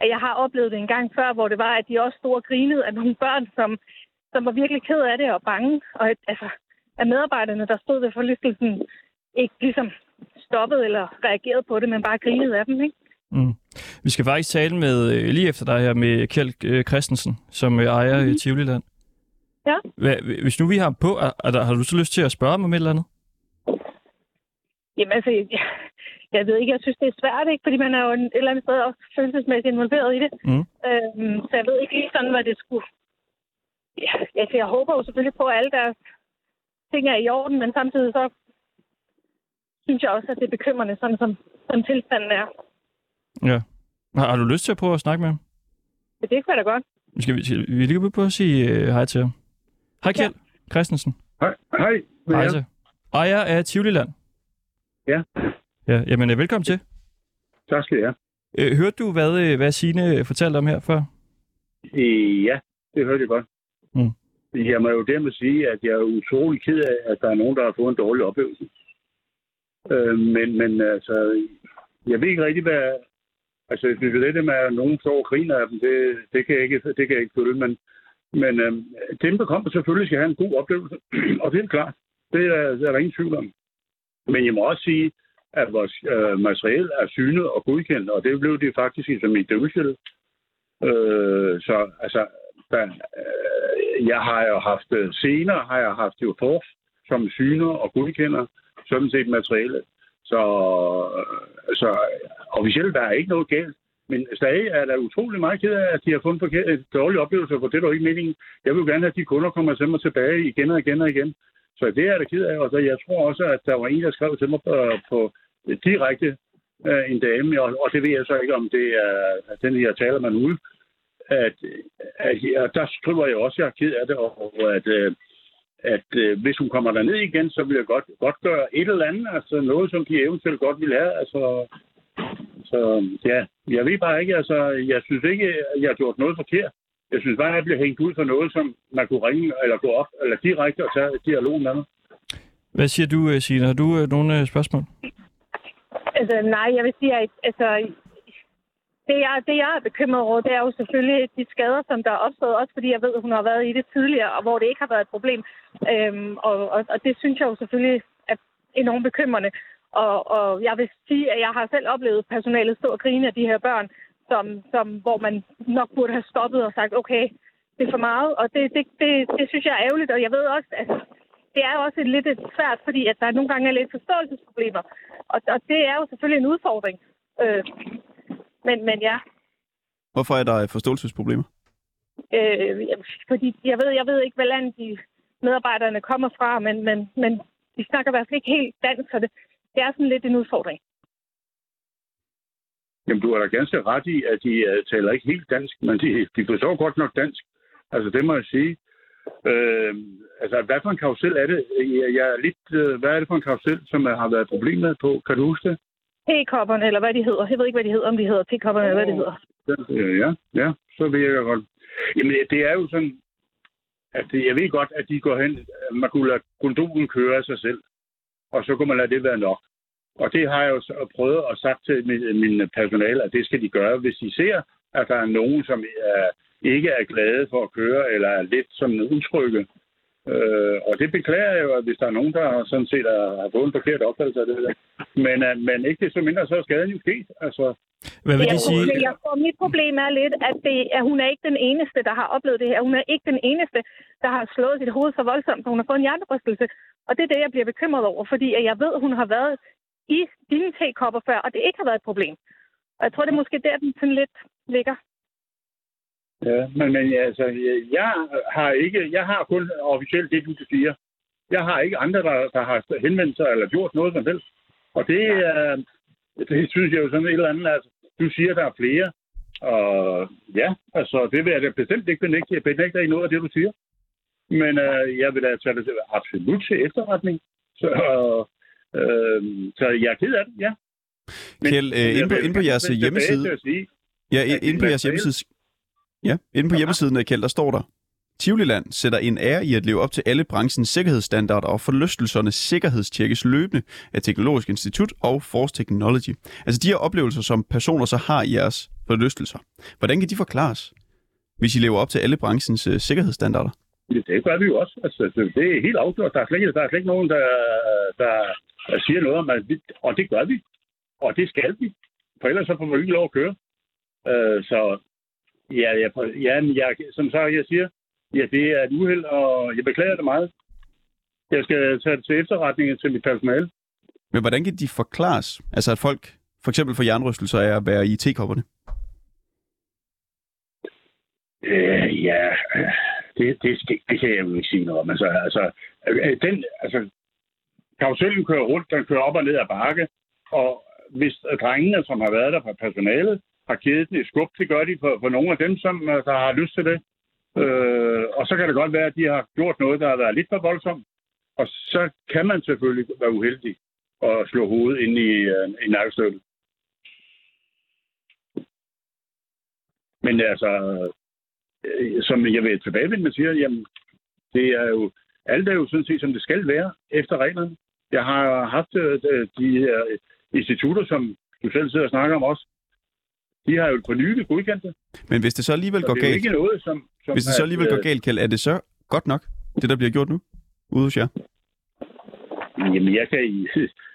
G: at jeg har oplevet det en gang før, hvor det var, at de også stod og grinede af nogle børn, som, som var virkelig ked af det og bange. Og at, altså, at medarbejderne, der stod ved forlystelsen, ikke ligesom stoppede eller reagerede på det, men bare grinede af dem, ikke?
C: Mm. Vi skal faktisk tale med, øh, lige efter dig her, med Kjeld øh, Christensen, som øh, ejer mm. Tivoliland.
G: Ja.
C: Hvad, hvis nu vi har på, er, er der, har du så lyst til at spørge ham om et eller andet?
G: Jamen altså, jeg, jeg ved ikke, jeg synes, det er svært, ikke? Fordi man er jo et eller andet sted også følelsesmæssigt involveret i det.
C: Mm.
G: Øhm, så jeg ved ikke lige sådan, hvad det skulle... Ja, altså, jeg håber jo selvfølgelig på, at alle deres ting er i orden, men samtidig så synes jeg også, at det er bekymrende, sådan som, som tilstanden er.
C: Ja. Har, har du lyst til at prøve at snakke med ham?
G: Det kan være da godt.
C: Skal vi, skal vi lige på at sige øh, hej til ham? Hej Kjeld ja. Christensen.
H: Hej. Hej.
C: Hej til. Ejer af Tivoliland.
H: Ja.
C: Ja, jamen øh, velkommen til.
H: Tak skal jeg
C: Øh, hørte du, hvad, øh, hvad Signe fortalte om her før?
H: have. Ja, det hørte jeg godt.
C: Mm.
H: Jeg må jo dermed sige, at jeg er utrolig ked af, at der er nogen, der har fået en dårlig oplevelse. Øh, men, men altså, jeg ved ikke rigtig, hvad... Altså, jeg synes, det med, at nogen står og griner af dem, det, det, kan, jeg ikke, det kan jeg ikke føle. Men, men øh, dem, der kommer, selvfølgelig skal have en god oplevelse. [clears throat] og det er klart. Det er, det er der ingen tvivl om. Men jeg må også sige, at vores øh, materiel er synet og godkendt, og det blev det faktisk som i dødsel. Øh, så altså, der, øh, jeg har jo haft øh, senere, har jeg haft jo forf, som syner og godkender sådan set materialet. Så, øh, så officielt der er ikke noget galt. Men stadig er der utrolig meget ked af, at de har fundet forkert, et dårlige oplevelser, for det er jo ikke meningen. Jeg vil gerne have, at de kunder kommer til mig tilbage igen og igen og igen. Så det er der ked af, og så jeg tror også, at der var en, der skrev til mig på, på direkte øh, en dame, og, og det ved jeg så ikke, om det er at den, jeg taler med nu, at, at ja, der skriver jeg også, at jeg er ked af det, og at, øh, at øh, hvis hun kommer derned igen, så vil jeg godt, godt gøre et eller andet, altså noget, som de eventuelt godt vil have. Altså, så ja, jeg ved bare ikke, altså, jeg synes ikke, at jeg har gjort noget forkert. Jeg synes bare, at jeg bliver hængt ud for noget, som man kunne ringe eller gå op, eller direkte og tage dialog med mig.
C: Hvad siger du, øh, Signe? Har du øh, nogle øh, spørgsmål?
G: Altså, nej, jeg vil sige, at altså, det, jeg, det, jeg er bekymret over, det er jo selvfølgelig de skader, som der er opstået, også fordi jeg ved, at hun har været i det tidligere, og hvor det ikke har været et problem. Øhm, og, og, og det synes jeg jo selvfølgelig er enormt bekymrende. Og, og jeg vil sige, at jeg har selv oplevet personalet stå og grine af de her børn, som, som, hvor man nok burde have stoppet og sagt, okay, det er for meget. Og det, det, det, det synes jeg er ærgerligt, og jeg ved også, at det er også et lidt svært, fordi at der nogle gange er lidt forståelsesproblemer. Og, og det er jo selvfølgelig en udfordring. Øh, men, men ja,
A: Hvorfor er der forståelsesproblemer?
G: øh, fordi jeg ved, jeg ved ikke, hvad land de medarbejderne kommer fra, men, men, men de snakker i hvert fald ikke helt dansk, så det, det er sådan lidt en udfordring.
H: Jamen, du har da ganske ret i, at de uh, taler ikke helt dansk, men de, de forstår godt nok dansk. Altså, det må jeg sige. Øh, altså, hvad for en karusel er det? Jeg, jeg er lidt, øh, hvad er det for en karusel, som har været problemet på? Kan du huske det?
G: Tekopperne, eller hvad de hedder. Jeg ved ikke, hvad de hedder, om de hedder tekopperne, eller hvad de hedder.
H: Ja, ja, så ved jeg godt. Jamen, det er jo sådan, at det, jeg ved godt, at de går hen, man kunne lade gondolen køre af sig selv, og så kunne man lade det være nok. Og det har jeg jo så prøvet at sagt til min, min personale, at det skal de gøre, hvis de ser, at der er nogen, som er, ikke er glade for at køre, eller er lidt som utrygge. Øh, og det beklager jeg jo, at hvis der er nogen, der sådan set har, har fået en forkert opfattelse af det der. Men, uh, men ikke det så mindre, så er skaden jo sket. Altså,
C: Hvad vil
G: jeg,
C: det sige?
G: tror, jeg tror, mit problem er lidt, at, det, at hun er ikke den eneste, der har oplevet det her. Hun er ikke den eneste, der har slået sit hoved så voldsomt, så hun har fået en hjernerystelse. Og det er det, jeg bliver bekymret over, fordi at jeg ved, at hun har været i dine tekopper før, og det ikke har været et problem. Og jeg tror, det er måske der, den sådan lidt ligger.
H: Ja, men, men altså, jeg har ikke, jeg har kun officielt det, du siger. Jeg har ikke andre, der, der har henvendt sig eller gjort noget som helst. Og det, er, det synes jeg jo sådan et eller andet, altså, du siger, der er flere. Og ja, altså, det vil jeg da bestemt ikke benægte. Jeg benægter ikke noget af det, du siger. Men øh, jeg vil da tage det absolut til efterretning. Så, øh, så jeg er ked af det, ja.
A: Kjeld, øh, inde, på, inde på jeres hjemmeside...
H: sige,
A: Ja,
H: at
A: inde på jeres hjemmeside... Ja, inde på hjemmesiden af Kjeld, der står der, Tivoliland sætter en ære i at leve op til alle branchens sikkerhedsstandarder, og forlystelserne sikkerhedstjekkes løbende af Teknologisk Institut og Force Technology. Altså de her oplevelser, som personer så har i jeres forlystelser. Hvordan kan de forklares, hvis I lever op til alle branchens uh, sikkerhedsstandarder?
H: Det gør vi jo også. Altså, det, er helt afgjort. Der er slet ikke, der er slet ikke nogen, der, der siger noget om, at vi, og det gør vi. Og det skal vi. For ellers så får vi ikke lov at køre. Øh, så ja, jeg, ja men jeg, som sagt, jeg siger, ja, det er et uheld, og jeg beklager det meget. Jeg skal tage det til efterretning til mit personale.
A: Men hvordan kan de forklares? Altså at folk for eksempel får jernrystelser af at være i tekopperne?
H: Øh, ja, det, det, det, det kan jeg jo ikke sige noget om. Altså, altså, øh, den, altså, karusellen kører rundt, den kører op og ned ad bakke, og hvis drengene, som har været der fra personalet, har givet den et skub, det gør de for, for nogle af dem, som øh, der har lyst til det. Øh, og så kan det godt være, at de har gjort noget, der har været lidt for voldsomt. Og så kan man selvfølgelig være uheldig og slå hovedet ind i, øh, i nakkestøttet. Men altså, øh, som jeg vil tilbage med siger, jamen, det er jo, alt er jo sådan set, som det skal være efter reglerne. Jeg har haft øh, de her institutter, som du selv sidder og snakker om også. De har jo på nylig godkendt det.
A: Men hvis det så alligevel
H: Så
A: går
H: det er
A: galt,
H: ikke noget, som... som
A: hvis det så
H: at,
A: alligevel går galt, Kjeld, er det så godt nok, det der bliver gjort nu ude hos jer?
H: Jamen, jeg kan,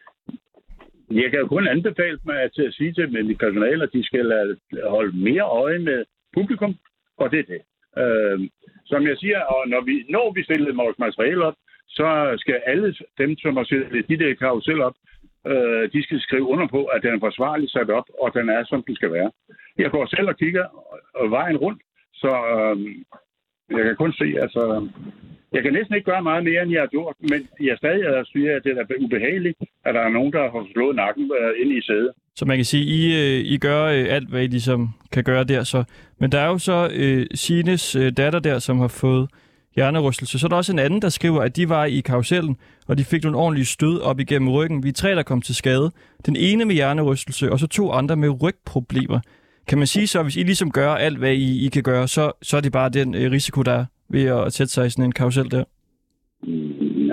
H: [laughs] jeg kan jo kun anbefale mig at, at sige til mit personale, at de skal holde mere øje med publikum, og det er det. Øh, som jeg siger, og når vi, når vi stiller vores materiale op, så skal alle dem, som har stillet de der karusel op, øh, de skal skrive under på, at den er forsvarligt sat op, og den er, som den skal være. Jeg går selv og kigger øh, vejen rundt, så øh, jeg kan kun se, altså, jeg kan næsten ikke gøre meget mere, end jeg har gjort, men jeg stadig er siger, at det er ubehageligt, at der er nogen, der har slået nakken øh, ind i sædet.
C: Så man kan sige, I, øh, I gør alt, hvad I ligesom kan gøre der. Så. Men der er jo så øh, Sines øh, datter der, som har fået hjernerystelse. Så er der også en anden, der skriver, at de var i karusellen, og de fik nogle ordentlige stød op igennem ryggen. Vi er tre, der kom til skade. Den ene med hjernerystelse, og så to andre med rygproblemer. Kan man sige så, hvis I ligesom gør alt, hvad I, I kan gøre, så, så er det bare den øh, risiko, der er ved at sætte sig i sådan en karusel der?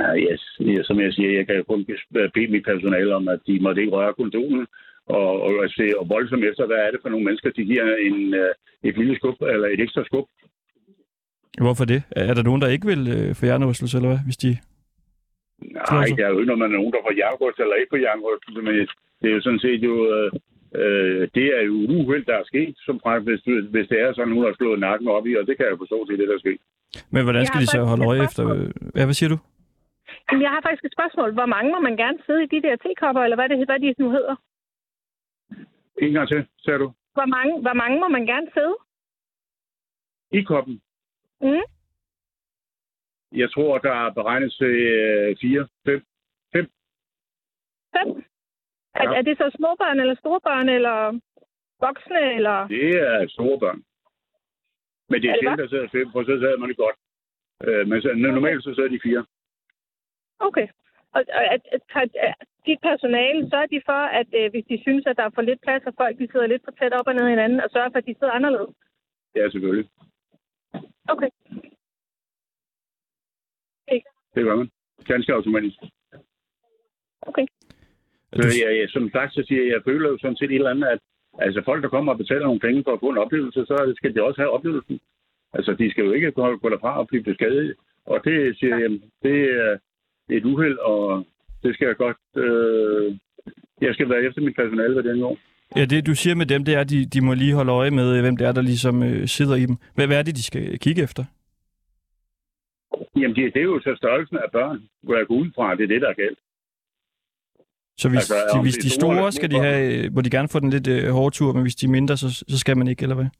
H: Nej, yes. Ja, som jeg siger, jeg kan kun bede mit personale om, at de måtte ikke røre kondomen, og, og, og se og voldsomt efter, hvad er det for nogle mennesker, de giver en, øh, et lille skub, eller et ekstra skub.
C: Hvorfor det? Er der nogen, der ikke vil øh, få hjernerystelse, eller hvad, hvis de...
H: Nej, der er jo ikke, når man er nogen, der får jernrystelse eller ikke får jernrystelse, men det er jo sådan set jo... Øh, øh, det er jo uheld, der er sket, som faktisk, hvis, hvis det er sådan, hun har slået nakken op i, og det kan jeg forstå, det er det, der er sket.
C: Men hvordan
G: Jeg
C: skal de så holde øje efter...
G: spørgsmål.
C: Ja, hvad siger du?
G: Jamen, jeg har faktisk et spørgsmål. Hvor mange må man gerne sidde i de der tekopper, eller hvad, det, hvad de nu hedder?
H: En gang til, sagde du.
G: Hvor mange, hvor mange må man gerne sidde?
H: I koppen.
G: Mm.
H: Jeg tror, der er beregnet til øh, fire, fem.
G: Fem? Er,
H: Ja.
G: er det så småbørn, eller storebørn, eller voksne, eller...
H: Det er store børn. Men det er
G: Er det
H: sjældent, der sidder fem, for så sidder man det godt. Øh, men så, normalt så sidder de fire.
G: Okay. Og, og, at, at, at, dit personale, sørger de for, at øh, hvis de synes, at der er for lidt plads, og folk de sidder lidt for tæt op og ned hinanden, og sørger for, at de sidder anderledes?
H: Ja, selvfølgelig.
G: Okay.
H: Det gør man. Ganske automatisk.
G: Okay.
H: Så jeg, jeg, som sagt, så siger jeg, jeg føler jo sådan set et eller andet, at altså folk, der kommer og betaler nogle penge for at få en oplevelse, så skal de også have oplevelsen. Altså, de skal jo ikke gå, gå derfra og blive beskadiget. Og det siger jeg, det er et uheld, og det skal jeg godt... Øh, jeg skal være efter mit personale, hvad den år.
C: Ja, det du siger med dem, det er, at de, de må lige holde øje med, hvem det er, der ligesom øh, sidder i dem. Hvad, hvad er det, de skal kigge efter?
H: Jamen, det, det er jo så størrelsen af børn, hvor jeg går ud fra, det er det, der er galt.
C: Så hvis,
H: Altså,
C: de, hvis de
H: store
C: store skal de have, må de gerne få den lidt øh, hårde tur, men hvis de er mindre, så, så skal man ikke, eller hvad?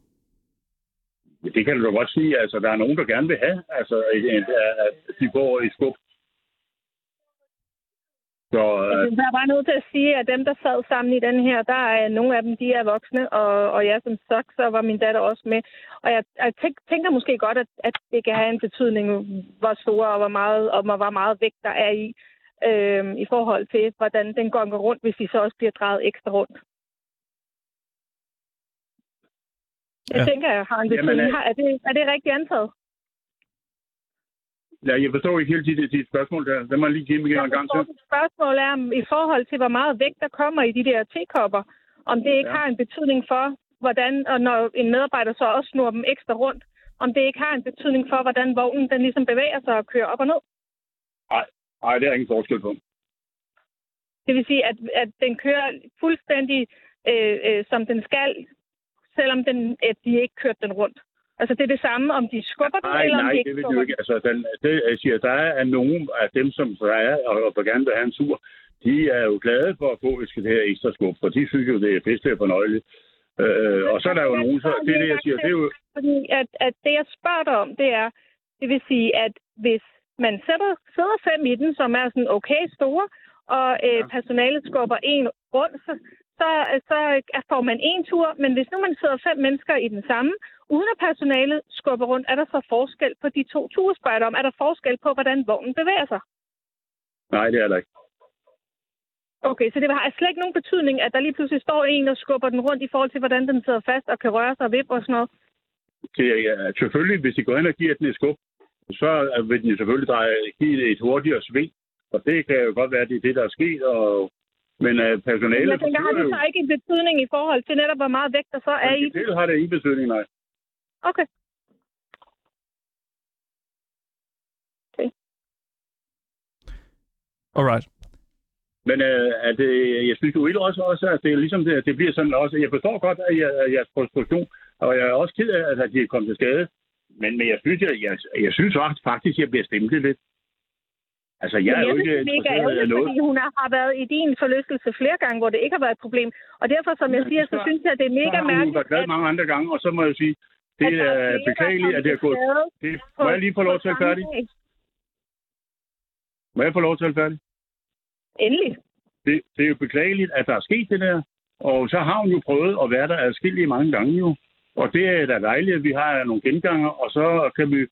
H: Det kan du da godt sige. Altså, der er nogen, der gerne vil have, altså, at, at de får et skub. Så øh,
G: Jeg er bare nødt til at sige, at dem, der sad sammen i den her, der er nogle af dem, de er voksne, og, og jeg som sagt, så var min datter også med. Og jeg, jeg tænk, tænker måske godt, at, at det kan have en betydning, hvor store og hvor meget, og hvor meget vægt der er i, øh, i forhold til, hvordan den går rundt, hvis de så også bliver drejet ekstra rundt. Jeg
C: Ja.
G: tænker, jeg har en
H: Jamen,
G: betydning.
H: øh,
G: Har- Er det, er det rigtigt antaget?
H: Ja, jeg forstår ikke helt dit, dit spørgsmål der. Lad mig lige give mig en gang til.
G: Spørgsmål er i forhold til, hvor meget vægt der kommer i de der tekopper, om det ikke
H: Ja.
G: har en betydning for, hvordan, og når en medarbejder så også snurrer dem ekstra rundt, om det ikke har en betydning for, hvordan vognen den ligesom bevæger sig og kører op og ned.
H: Nej, det er ingen forskel på.
G: Det vil sige, at, at den kører fuldstændig, øh, øh, som den skal, selvom den, at de ikke kørte den rundt. Altså det er det samme, om de skubber den,
H: Nej,
G: eller om
H: nej,
G: de
H: det
G: ikke
H: vil
G: skubber
H: du ikke. Altså, den, det, jeg siger, der er nogen af dem, som er og, og gerne vil have en tur, de er jo glade for at få det her ekstra skub, for de synes jo, det er bedst og fornøjeligt. Øh, og så er der jo nogen, så det er det, jeg siger, det er jo,
G: Fordi at, at det, jeg spørger dig om, det er, det vil sige, at hvis man sætter, sidder fem i den, som er sådan okay store, og øh, personalet skubber en rundt, så, så, så får man en tur. Men hvis nu man sidder fem mennesker i den samme, uden at personalet skubber rundt, er der så forskel på de to turspejder om? Er der forskel på, hvordan vognen bevæger sig?
H: nej, det er der ikke.
G: Okay, så det har slet ikke nogen betydning, at der lige pludselig står en og skubber den rundt i forhold til, hvordan den sidder fast og kan røre sig og vippe og sådan noget.
H: Det er, ja, selvfølgelig, hvis de går ind og giver den et skub, så vil den selvfølgelig dreje, give det et hurtigere sving. Og det kan jo godt være, at det er det, der er sket. Og, men uh, personalet...
G: Jeg tænker, har det så ikke en betydning i forhold til netop, hvor meget vægt der så er i?
H: Det har det ingen betydning, nej.
G: Okay.
C: Alright.
H: Men øh, at, øh, jeg synes jo ikke også, også, at det er ligesom det, det bliver sådan også. Jeg forstår godt, at jeg, at jeres frustration, og jeg er også ked af, at de er kommet til skade. Men, men jeg synes, jeg, jeg, jeg synes også faktisk, at jeg bliver stemt lidt. Altså, jeg er jo
G: synes,
H: ikke
G: er mega ærgerligt, fordi hun har har været i din forlystelse flere gange, hvor det ikke har været et problem. Og derfor, som jeg siger, så synes jeg, det er mega
H: har hun
G: mærkeligt,
H: været glad
G: at,
H: mange andre gange, og så må jeg sige, det
G: at
H: er
G: der
H: beklageligt, at det er gået. Det, må jeg lige få lov til at færdig? Må jeg få lov til at færdig?
G: Endelig.
H: Det, det er jo beklageligt, at der er sket det der. Og så har hun jo prøvet at være der adskillige mange gange jo. Og det er da dejligt, at vi har nogle genganger, og så kan vi,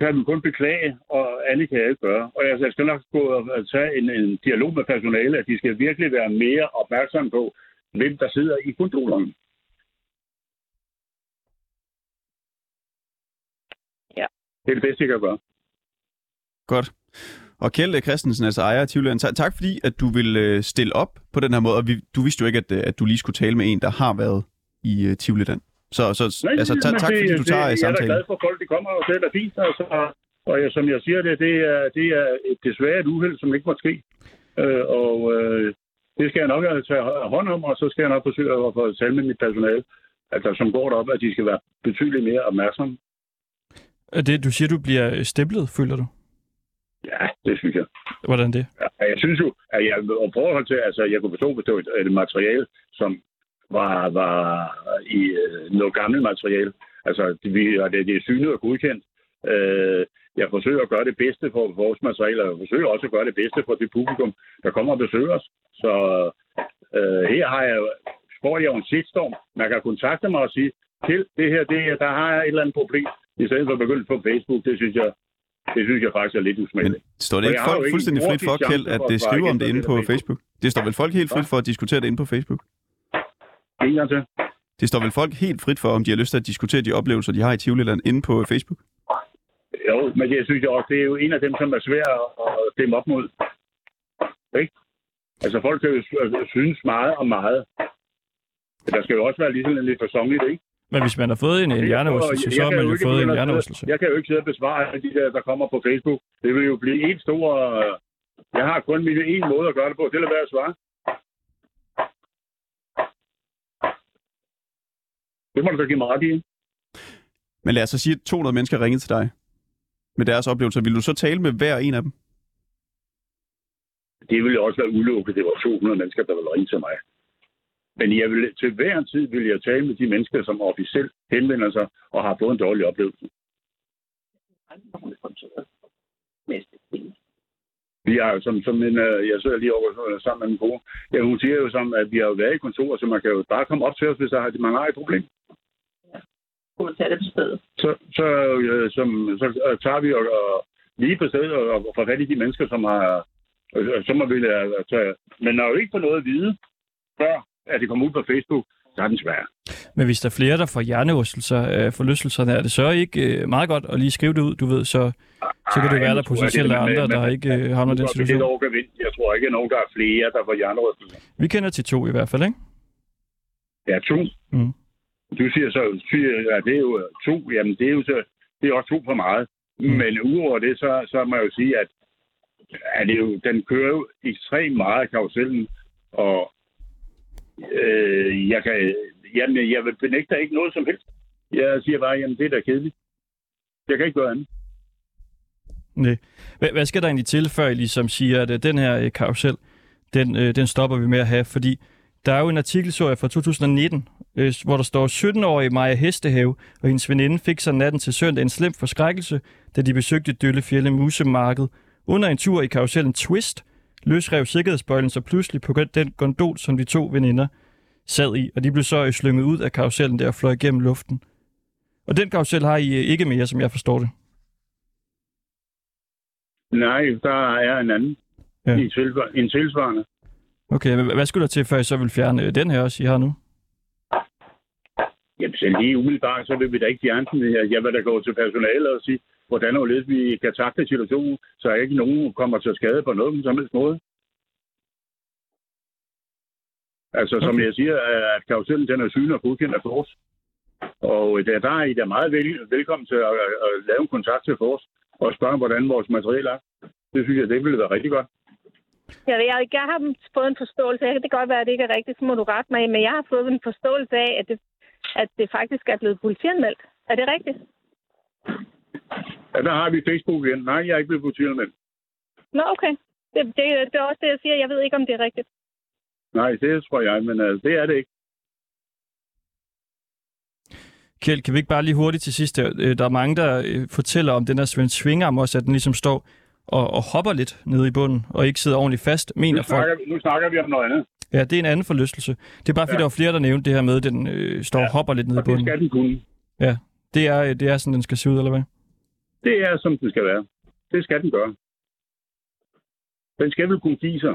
H: kan vi kun beklage, og andet kan jeg ikke gøre. Og jeg, skal nok gå og tage en, en dialog med personale, at de skal virkelig være mere opmærksomme på, hvem der sidder i kontrollerne.
G: Ja.
H: Det er det bedste, jeg kan gøre.
A: Godt. Og Kjeld Christensen, altså ejer af Tivoli, tak, tak fordi, at du vil øh, stille op på den her måde. Og vi, du vidste jo ikke, at, øh, at du lige skulle tale med en, der har været i uh, Tivoliland. Så, så
H: Nej,
A: altså, ta- tak
H: det-
A: fordi du
H: det-
A: tager
H: Jeg er da
A: samtalen.
H: glad for, at folk de kommer, og det er fint. Altså, og jeg, som jeg siger det, det er, det er et, desværre et uheld, som ikke måtte ske. Øh, og øh, det skal jeg nok øh, tage hånd om, og så skal jeg nok forsøge at få tale med mit personale, altså, som går derop, at de skal være betydeligt mere opmærksomme.
C: Er det, du siger, du bliver stemplet, føler du?
H: Ja, det synes jeg.
C: Hvordan det?
H: Ja, jeg synes jo, at jeg og forhold til, altså jeg kunne forstå, hvis det var et, et materiale, som var, var i øh, noget gammelt materiale. Altså, det, vi, og det, det er synet og godkendt. Øh, jeg forsøger at gøre det bedste for vores materiale, og jeg forsøger også at gøre det bedste for det publikum, der kommer og besøger os. Så øh, her har jeg, får jeg jo en shitstorm. Man kan kontakte mig og sige, til det her, det her, der har jeg et eller andet problem. I stedet for at begynde på Facebook, det synes jeg, Det synes jeg faktisk er lidt
A: Men
H: usmageligt.
A: står det ikke folk fuldstændig frit for, Kjeld, at
H: at svare
A: skriver om det inde på Facebook? Det står vel folk helt frit for at diskutere det inde på Facebook?
H: En gang til.
A: Det står vel folk helt frit for, om de har lyst til at diskutere de oplevelser, de har i Tivoliland inde på Facebook?
H: Jo, men jeg synes jo også, det er jo en af dem, som er svær at stemme op mod. Ikke? Altså, folk kan jo sy- synes meget og meget. Men der skal jo også være lige sådan lidt forsonligt, ikke?
C: Men hvis man har fået en, en hjernerystelse,
H: Jeg
C: så har man
H: jo
C: jo
H: ikke
C: fået en
H: at
C: hjernerystelse.
H: Jeg kan jo ikke sidde og besvare alle de der, der kommer på Facebook. Det vil jo blive en stor... øh, Jeg har kun min en måde at gøre det på. Det er være at svare. Det må du da give mig ret i.
A: Men lad os så sige, at 200 mennesker ringede til dig med deres oplevelser. Vil du så tale med hver en af dem?
H: Det ville også være udelukket. Det var 200 mennesker, der ville ringe til mig. Men jeg vil, til hver tid vil jeg tale med de mennesker, som officielt henvender sig og har fået en dårlig oplevelse. Vi har jo som, som en, øh, jeg sidder lige over sammen med min bror. Ja, hun siger jo som, at vi har jo været i kontor, så man kan jo bare komme op til os, hvis der har, man har et problem.
B: kunne tage det på stedet.
H: Så, så, øh, som, så øh, tager vi og, og lige på stedet og, og får fat i de mennesker, som har, øh, som har vil øh, tage. Men når jo ikke på noget at vide, før at det kommer ud på Facebook, så er den svær.
C: Men hvis der er flere, der får hjernerystelser af forlystelserne, er det så ikke øh, meget godt at lige skrive det ud, du ved, så, så kan det være, der potentielt er andre, der ikke øh, havner den situation.
H: Jeg tror ikke, at nogen, der er flere, der får hjernerystelser.
C: Vi kender til to i hvert fald, ikke?
H: Ja, to.
C: Mm.
H: Du siger så, at det er jo øh, to. Jamen, det er jo så, det er også to for meget.
C: Mm.
H: Men udover det, så, så må jeg jo sige, at, at det jo, den kører jo ekstremt meget karusellen, og øh, jeg kan, jamen, jeg vil benægte ikke noget som helst. Jeg siger bare, jamen, det er da kedeligt. Jeg kan ikke gøre andet.
C: Nej. Hvad, hvad skal der egentlig til, før I ligesom siger, at øh, den her øh, karusel, den, øh, den stopper vi med at have? Fordi der er jo en artikelserie fra 2019, øh, hvor der står, 17-årige Maja Hestehave og hendes veninde fik sig natten til søndag en slem forskrækkelse, da de besøgte Døllefjælde Musemarked. Under en tur i karusellen Twist løsrev sikkerhedsbøjlen så pludselig på den gondol, som de to veninder sad i, og de blev så øh, slynget ud af karusellen der og fløj igennem luften. Og den karusel har I øh, ikke mere, som jeg forstår det.
H: Nej, der er en anden.
C: Ja.
H: En, tilsvar- en tilsvarende.
C: Okay, hvad skulle der til, før I så vil fjerne øh, den her også, I har nu?
H: Jamen, så lige umiddelbart, så vil vi da ikke fjerne den. Jeg jeg vil da gå til personalet og sige, hvordan og vi kan takle situationen, så ikke nogen kommer til skade på noget som helst måde. Altså, okay. som jeg siger, er- at karusellen den er synlig og godkendt af Fors. Og der, der er I da meget vel, velkommen til at, at, at lave en kontakt til Fors og spørge, hvordan vores materiale er. Det synes jeg, det ville være rigtig godt.
G: Jeg, jeg, jeg har fået en forståelse af, det kan godt være, at det ikke er rigtigt, så må du rette mig, men jeg har fået en forståelse af, at det, at det faktisk er blevet politianmeldt. Er det rigtigt?
H: Ja, der har vi Facebook igen. Nej, jeg er ikke blevet politianmeldt.
G: Nå, okay. Det, det, det er også det, jeg siger. Jeg ved ikke, om det er rigtigt.
H: Nej, det tror jeg, men uh, det er det ikke.
C: Kjeld, kan vi ikke bare lige hurtigt til sidst? her? Øh, Der er mange, der øh, fortæller om den her Svend Svingarm også, at den ligesom står og, og hopper lidt nede i bunden, og ikke sidder ordentligt fast,
H: Nu
C: mener folk.
H: snakker, vi- nu snakker vi om noget andet.
C: Ja, det er en anden forlystelse. Det er bare fordi,
H: Ja.
C: der var flere, der nævnte det her med, at den øh, står og hopper lidt nede i
H: Og det
C: bunden.
H: skal den kunne.
C: Det er, øh, det er sådan, den skal se ud, eller hvad?
H: Det er, som den skal være. Det skal den gøre. Den skal vel kunne give sig.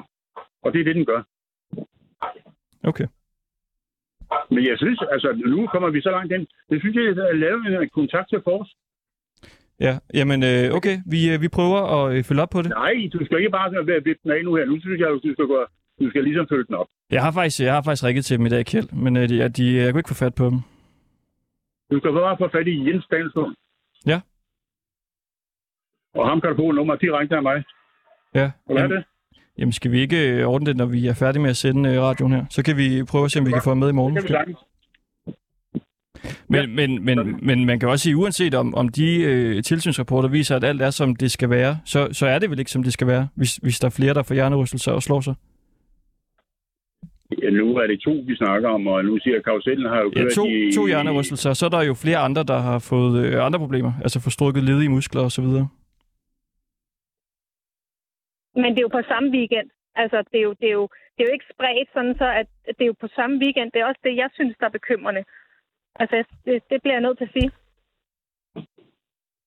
H: Og det er det, den gør.
C: Okay.
H: Men jeg synes, altså nu kommer vi så langt ind. Det synes jeg, at lave en kontakt til Fors.
C: Ja, jamen øh, okay, vi, øh, vi prøver at øh, følge op på det.
H: Nej, du skal ikke bare være vippe den af nu her. Nu synes jeg, at du skal, gå, du skal ligesom følge den op.
C: Jeg har faktisk, jeg har faktisk ringet til dem i dag, Kjeld, men øh, de, de, jeg kunne ikke få fat på dem.
H: Du skal bare få fat i Jens Dalslund.
C: Ja.
H: Og ham kan du få nummer direkte af mig.
C: Ja,
H: have
C: jamen,
H: det?
C: Jamen skal vi ikke øh, ordne det, når vi er færdige med at sende øh, radioen her? Så kan vi prøve at se, om vi kan få ham med i morgen.
H: Det kan vi sagtens.
C: Men, men, men, men man kan også sige, uanset om, om de øh, tilsynsrapporter viser, at alt er, som det skal være, så, så er det vel ikke, som det skal være, hvis, hvis der er flere, der får hjernerystelser og slår sig.
H: Ja, nu er det to, vi snakker om, og nu siger karusellen har jo
C: Ja,
H: kørt
C: to,
H: i...
C: to hjernerystelser, så er der jo flere andre, der har fået øh, andre problemer, altså forstrukket ledige muskler osv.
G: Men det er jo på samme weekend. Altså, det er jo, det er jo, det er jo ikke spredt sådan, så at det er jo på samme weekend. Det er også det, jeg synes, der er bekymrende. Altså, det, det bliver jeg nødt til at sige.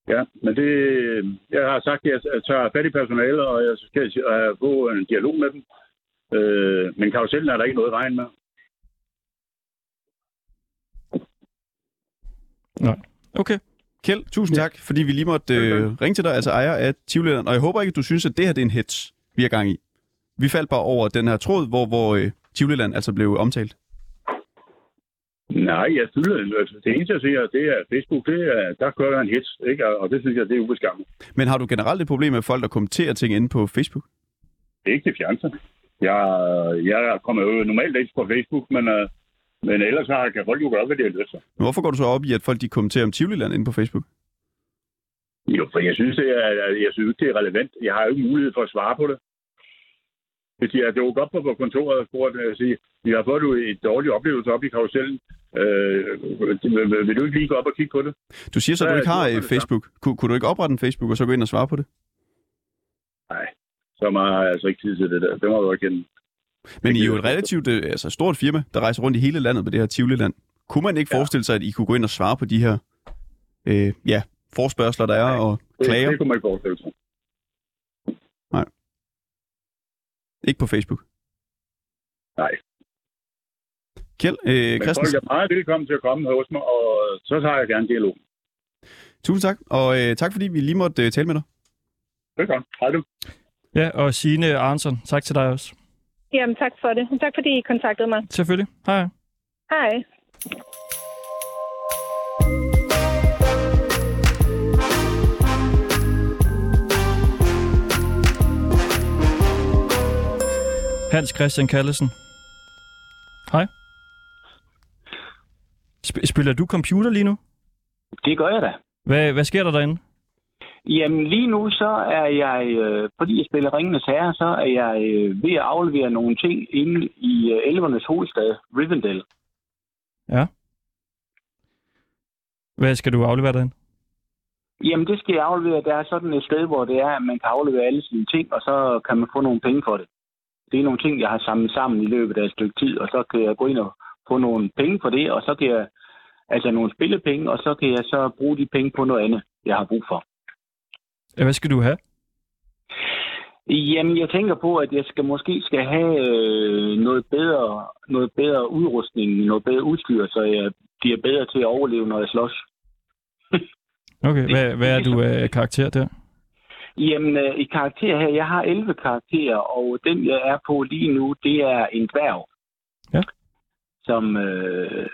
H: Ja, men det, jeg har sagt, at jeg tager fat i personale, og jeg skal få en dialog med dem. Øh, men karusellen er der ikke noget vejen med.
C: Nej. Okay.
A: Kjeld, tusind ja. tak, fordi vi lige måtte øh, ringe til dig, altså ejer af Tivoliland. Og jeg håber ikke, at du synes, at det her det er en hits, vi er gang i. Vi faldt bare over den her tråd, hvor, hvor øh, Tivoliland altså blev omtalt.
H: Nej, jeg synes, altså, det eneste, jeg siger, det er Facebook, det er, der kører jeg en hits, ikke? og det synes jeg, det er ubeskammet.
A: Men har du generelt et problem med folk, der kommenterer ting inde på Facebook?
H: Det er ikke det fjerneste. Jeg, jeg kommer jo normalt ikke på Facebook, men, uh, men ellers har, kan folk jo gøre, hvad de har lyst til.
A: Men hvorfor går du så op i, at folk de kommenterer om Tivoliland inde på Facebook?
H: Jo, for jeg synes, det er, jeg synes, det er relevant. Jeg har jo ikke mulighed for at svare på det. Hvis jeg dukker op på kontoret og spurgte, at sige, vi har fået et dårligt oplevelse op i karusellen. Øh, vil du ikke lige gå op og kigge på det?
A: Du siger så, at du ikke har Facebook. Kun, kunne du ikke oprette en Facebook og så gå ind og svare på det?
H: Nej, så meget har jeg altså ikke tid til det der. Det må du ikke
A: Men I er jo et relativt øh, altså, stort firma, der rejser rundt i hele landet på det her Tivoli-land. Kunne man ikke ja. forestille sig, at I kunne gå ind og svare på de her øh, ja, forspørgseler, der er,
H: Nej,
A: og klager?
H: Det, det kunne man ikke forestille sig.
A: Nej. Ikke på Facebook?
H: Nej.
A: Kjeld øh, Christensen.
H: folk er meget velkommen til at komme hos mig, og så tager jeg gerne dialog.
A: Tusind tak, og øh, tak fordi vi lige måtte øh, tale med dig.
H: Velkommen. Hej du.
C: Ja, og Signe Arnson, tak til dig også.
G: Jamen, tak for det. Tak fordi I kontaktede mig.
C: Selvfølgelig. Hej.
G: Hej.
C: Hans Christian Kallesen. Hej. Sp- spiller du computer lige nu?
I: Det gør jeg da.
C: Hvad, hvad sker der derinde?
I: Jamen lige nu så er jeg, øh, fordi jeg spiller Ringenes Herre, så er jeg øh, ved at aflevere nogle ting inde i øh, elvernes hovedstad, Rivendell.
C: Ja. Hvad skal du aflevere derinde?
I: Jamen det skal jeg aflevere. Der er sådan et sted, hvor det er, at man kan aflevere alle sine ting, og så kan man få nogle penge for det. Det er nogle ting, jeg har samlet sammen i løbet af et stykke tid, og så kan jeg gå ind og få nogle penge for det, og så kan jeg, altså nogle spillepenge, og så kan jeg så bruge de penge på noget andet, jeg har brug for.
C: Hvad skal du have?
I: Jamen, jeg tænker på, at jeg skal måske skal have øh, noget, bedre, noget bedre udrustning, noget bedre udstyr, så jeg bliver bedre til at overleve, når jeg slås. [laughs]
C: Okay, hvad, hvad er du af karakter der?
I: Jamen, øh, i karakter her, jeg har 11 karakterer, og den, jeg er på lige nu, det er en dværg.
C: Ja.
I: Som øh,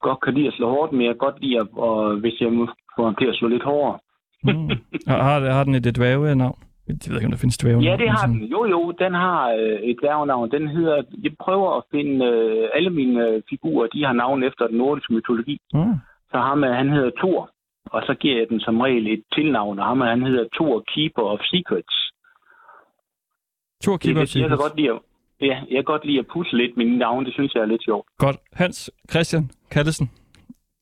I: godt kan lide at slå hårdt, men jeg kan godt lide, at, og hvis jeg må få ham til at slå lidt hårdere.
C: Mm. Har, har, den et dværge-navn? Jeg ved ikke, om der findes dværge
I: Ja, det har den. Jo, jo, den har øh, et dværgenavn. Den hedder, jeg prøver at finde, øh, alle mine øh, figurer, de har navn efter den nordiske mytologi.
C: Mm.
I: Så ham, øh, han hedder Thor, og så giver jeg den som regel et tilnavn, og ham, han hedder Thor Keeper of Secrets.
C: Thor Keeper
I: det, jeg kan godt lide at, ja, jeg kan godt lide at pusse lidt med mine navne, det synes jeg er lidt sjovt.
C: Godt. Hans Christian Kallesen.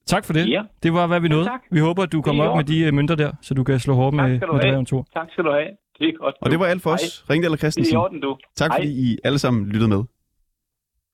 C: Tak for det.
I: Ja.
C: Det var, hvad vi nåede.
I: tak.
C: Vi håber, at du kommer
I: er
C: op med de uh, mønter der, så du kan slå hårdt med,
I: du
C: med Thor.
I: Tak skal du have. Det er godt.
A: Og det var alt for os. Ringdal og
I: Det er i
A: Christensen.
I: orden, du.
A: Tak
I: Hej.
A: fordi I alle sammen lyttede med.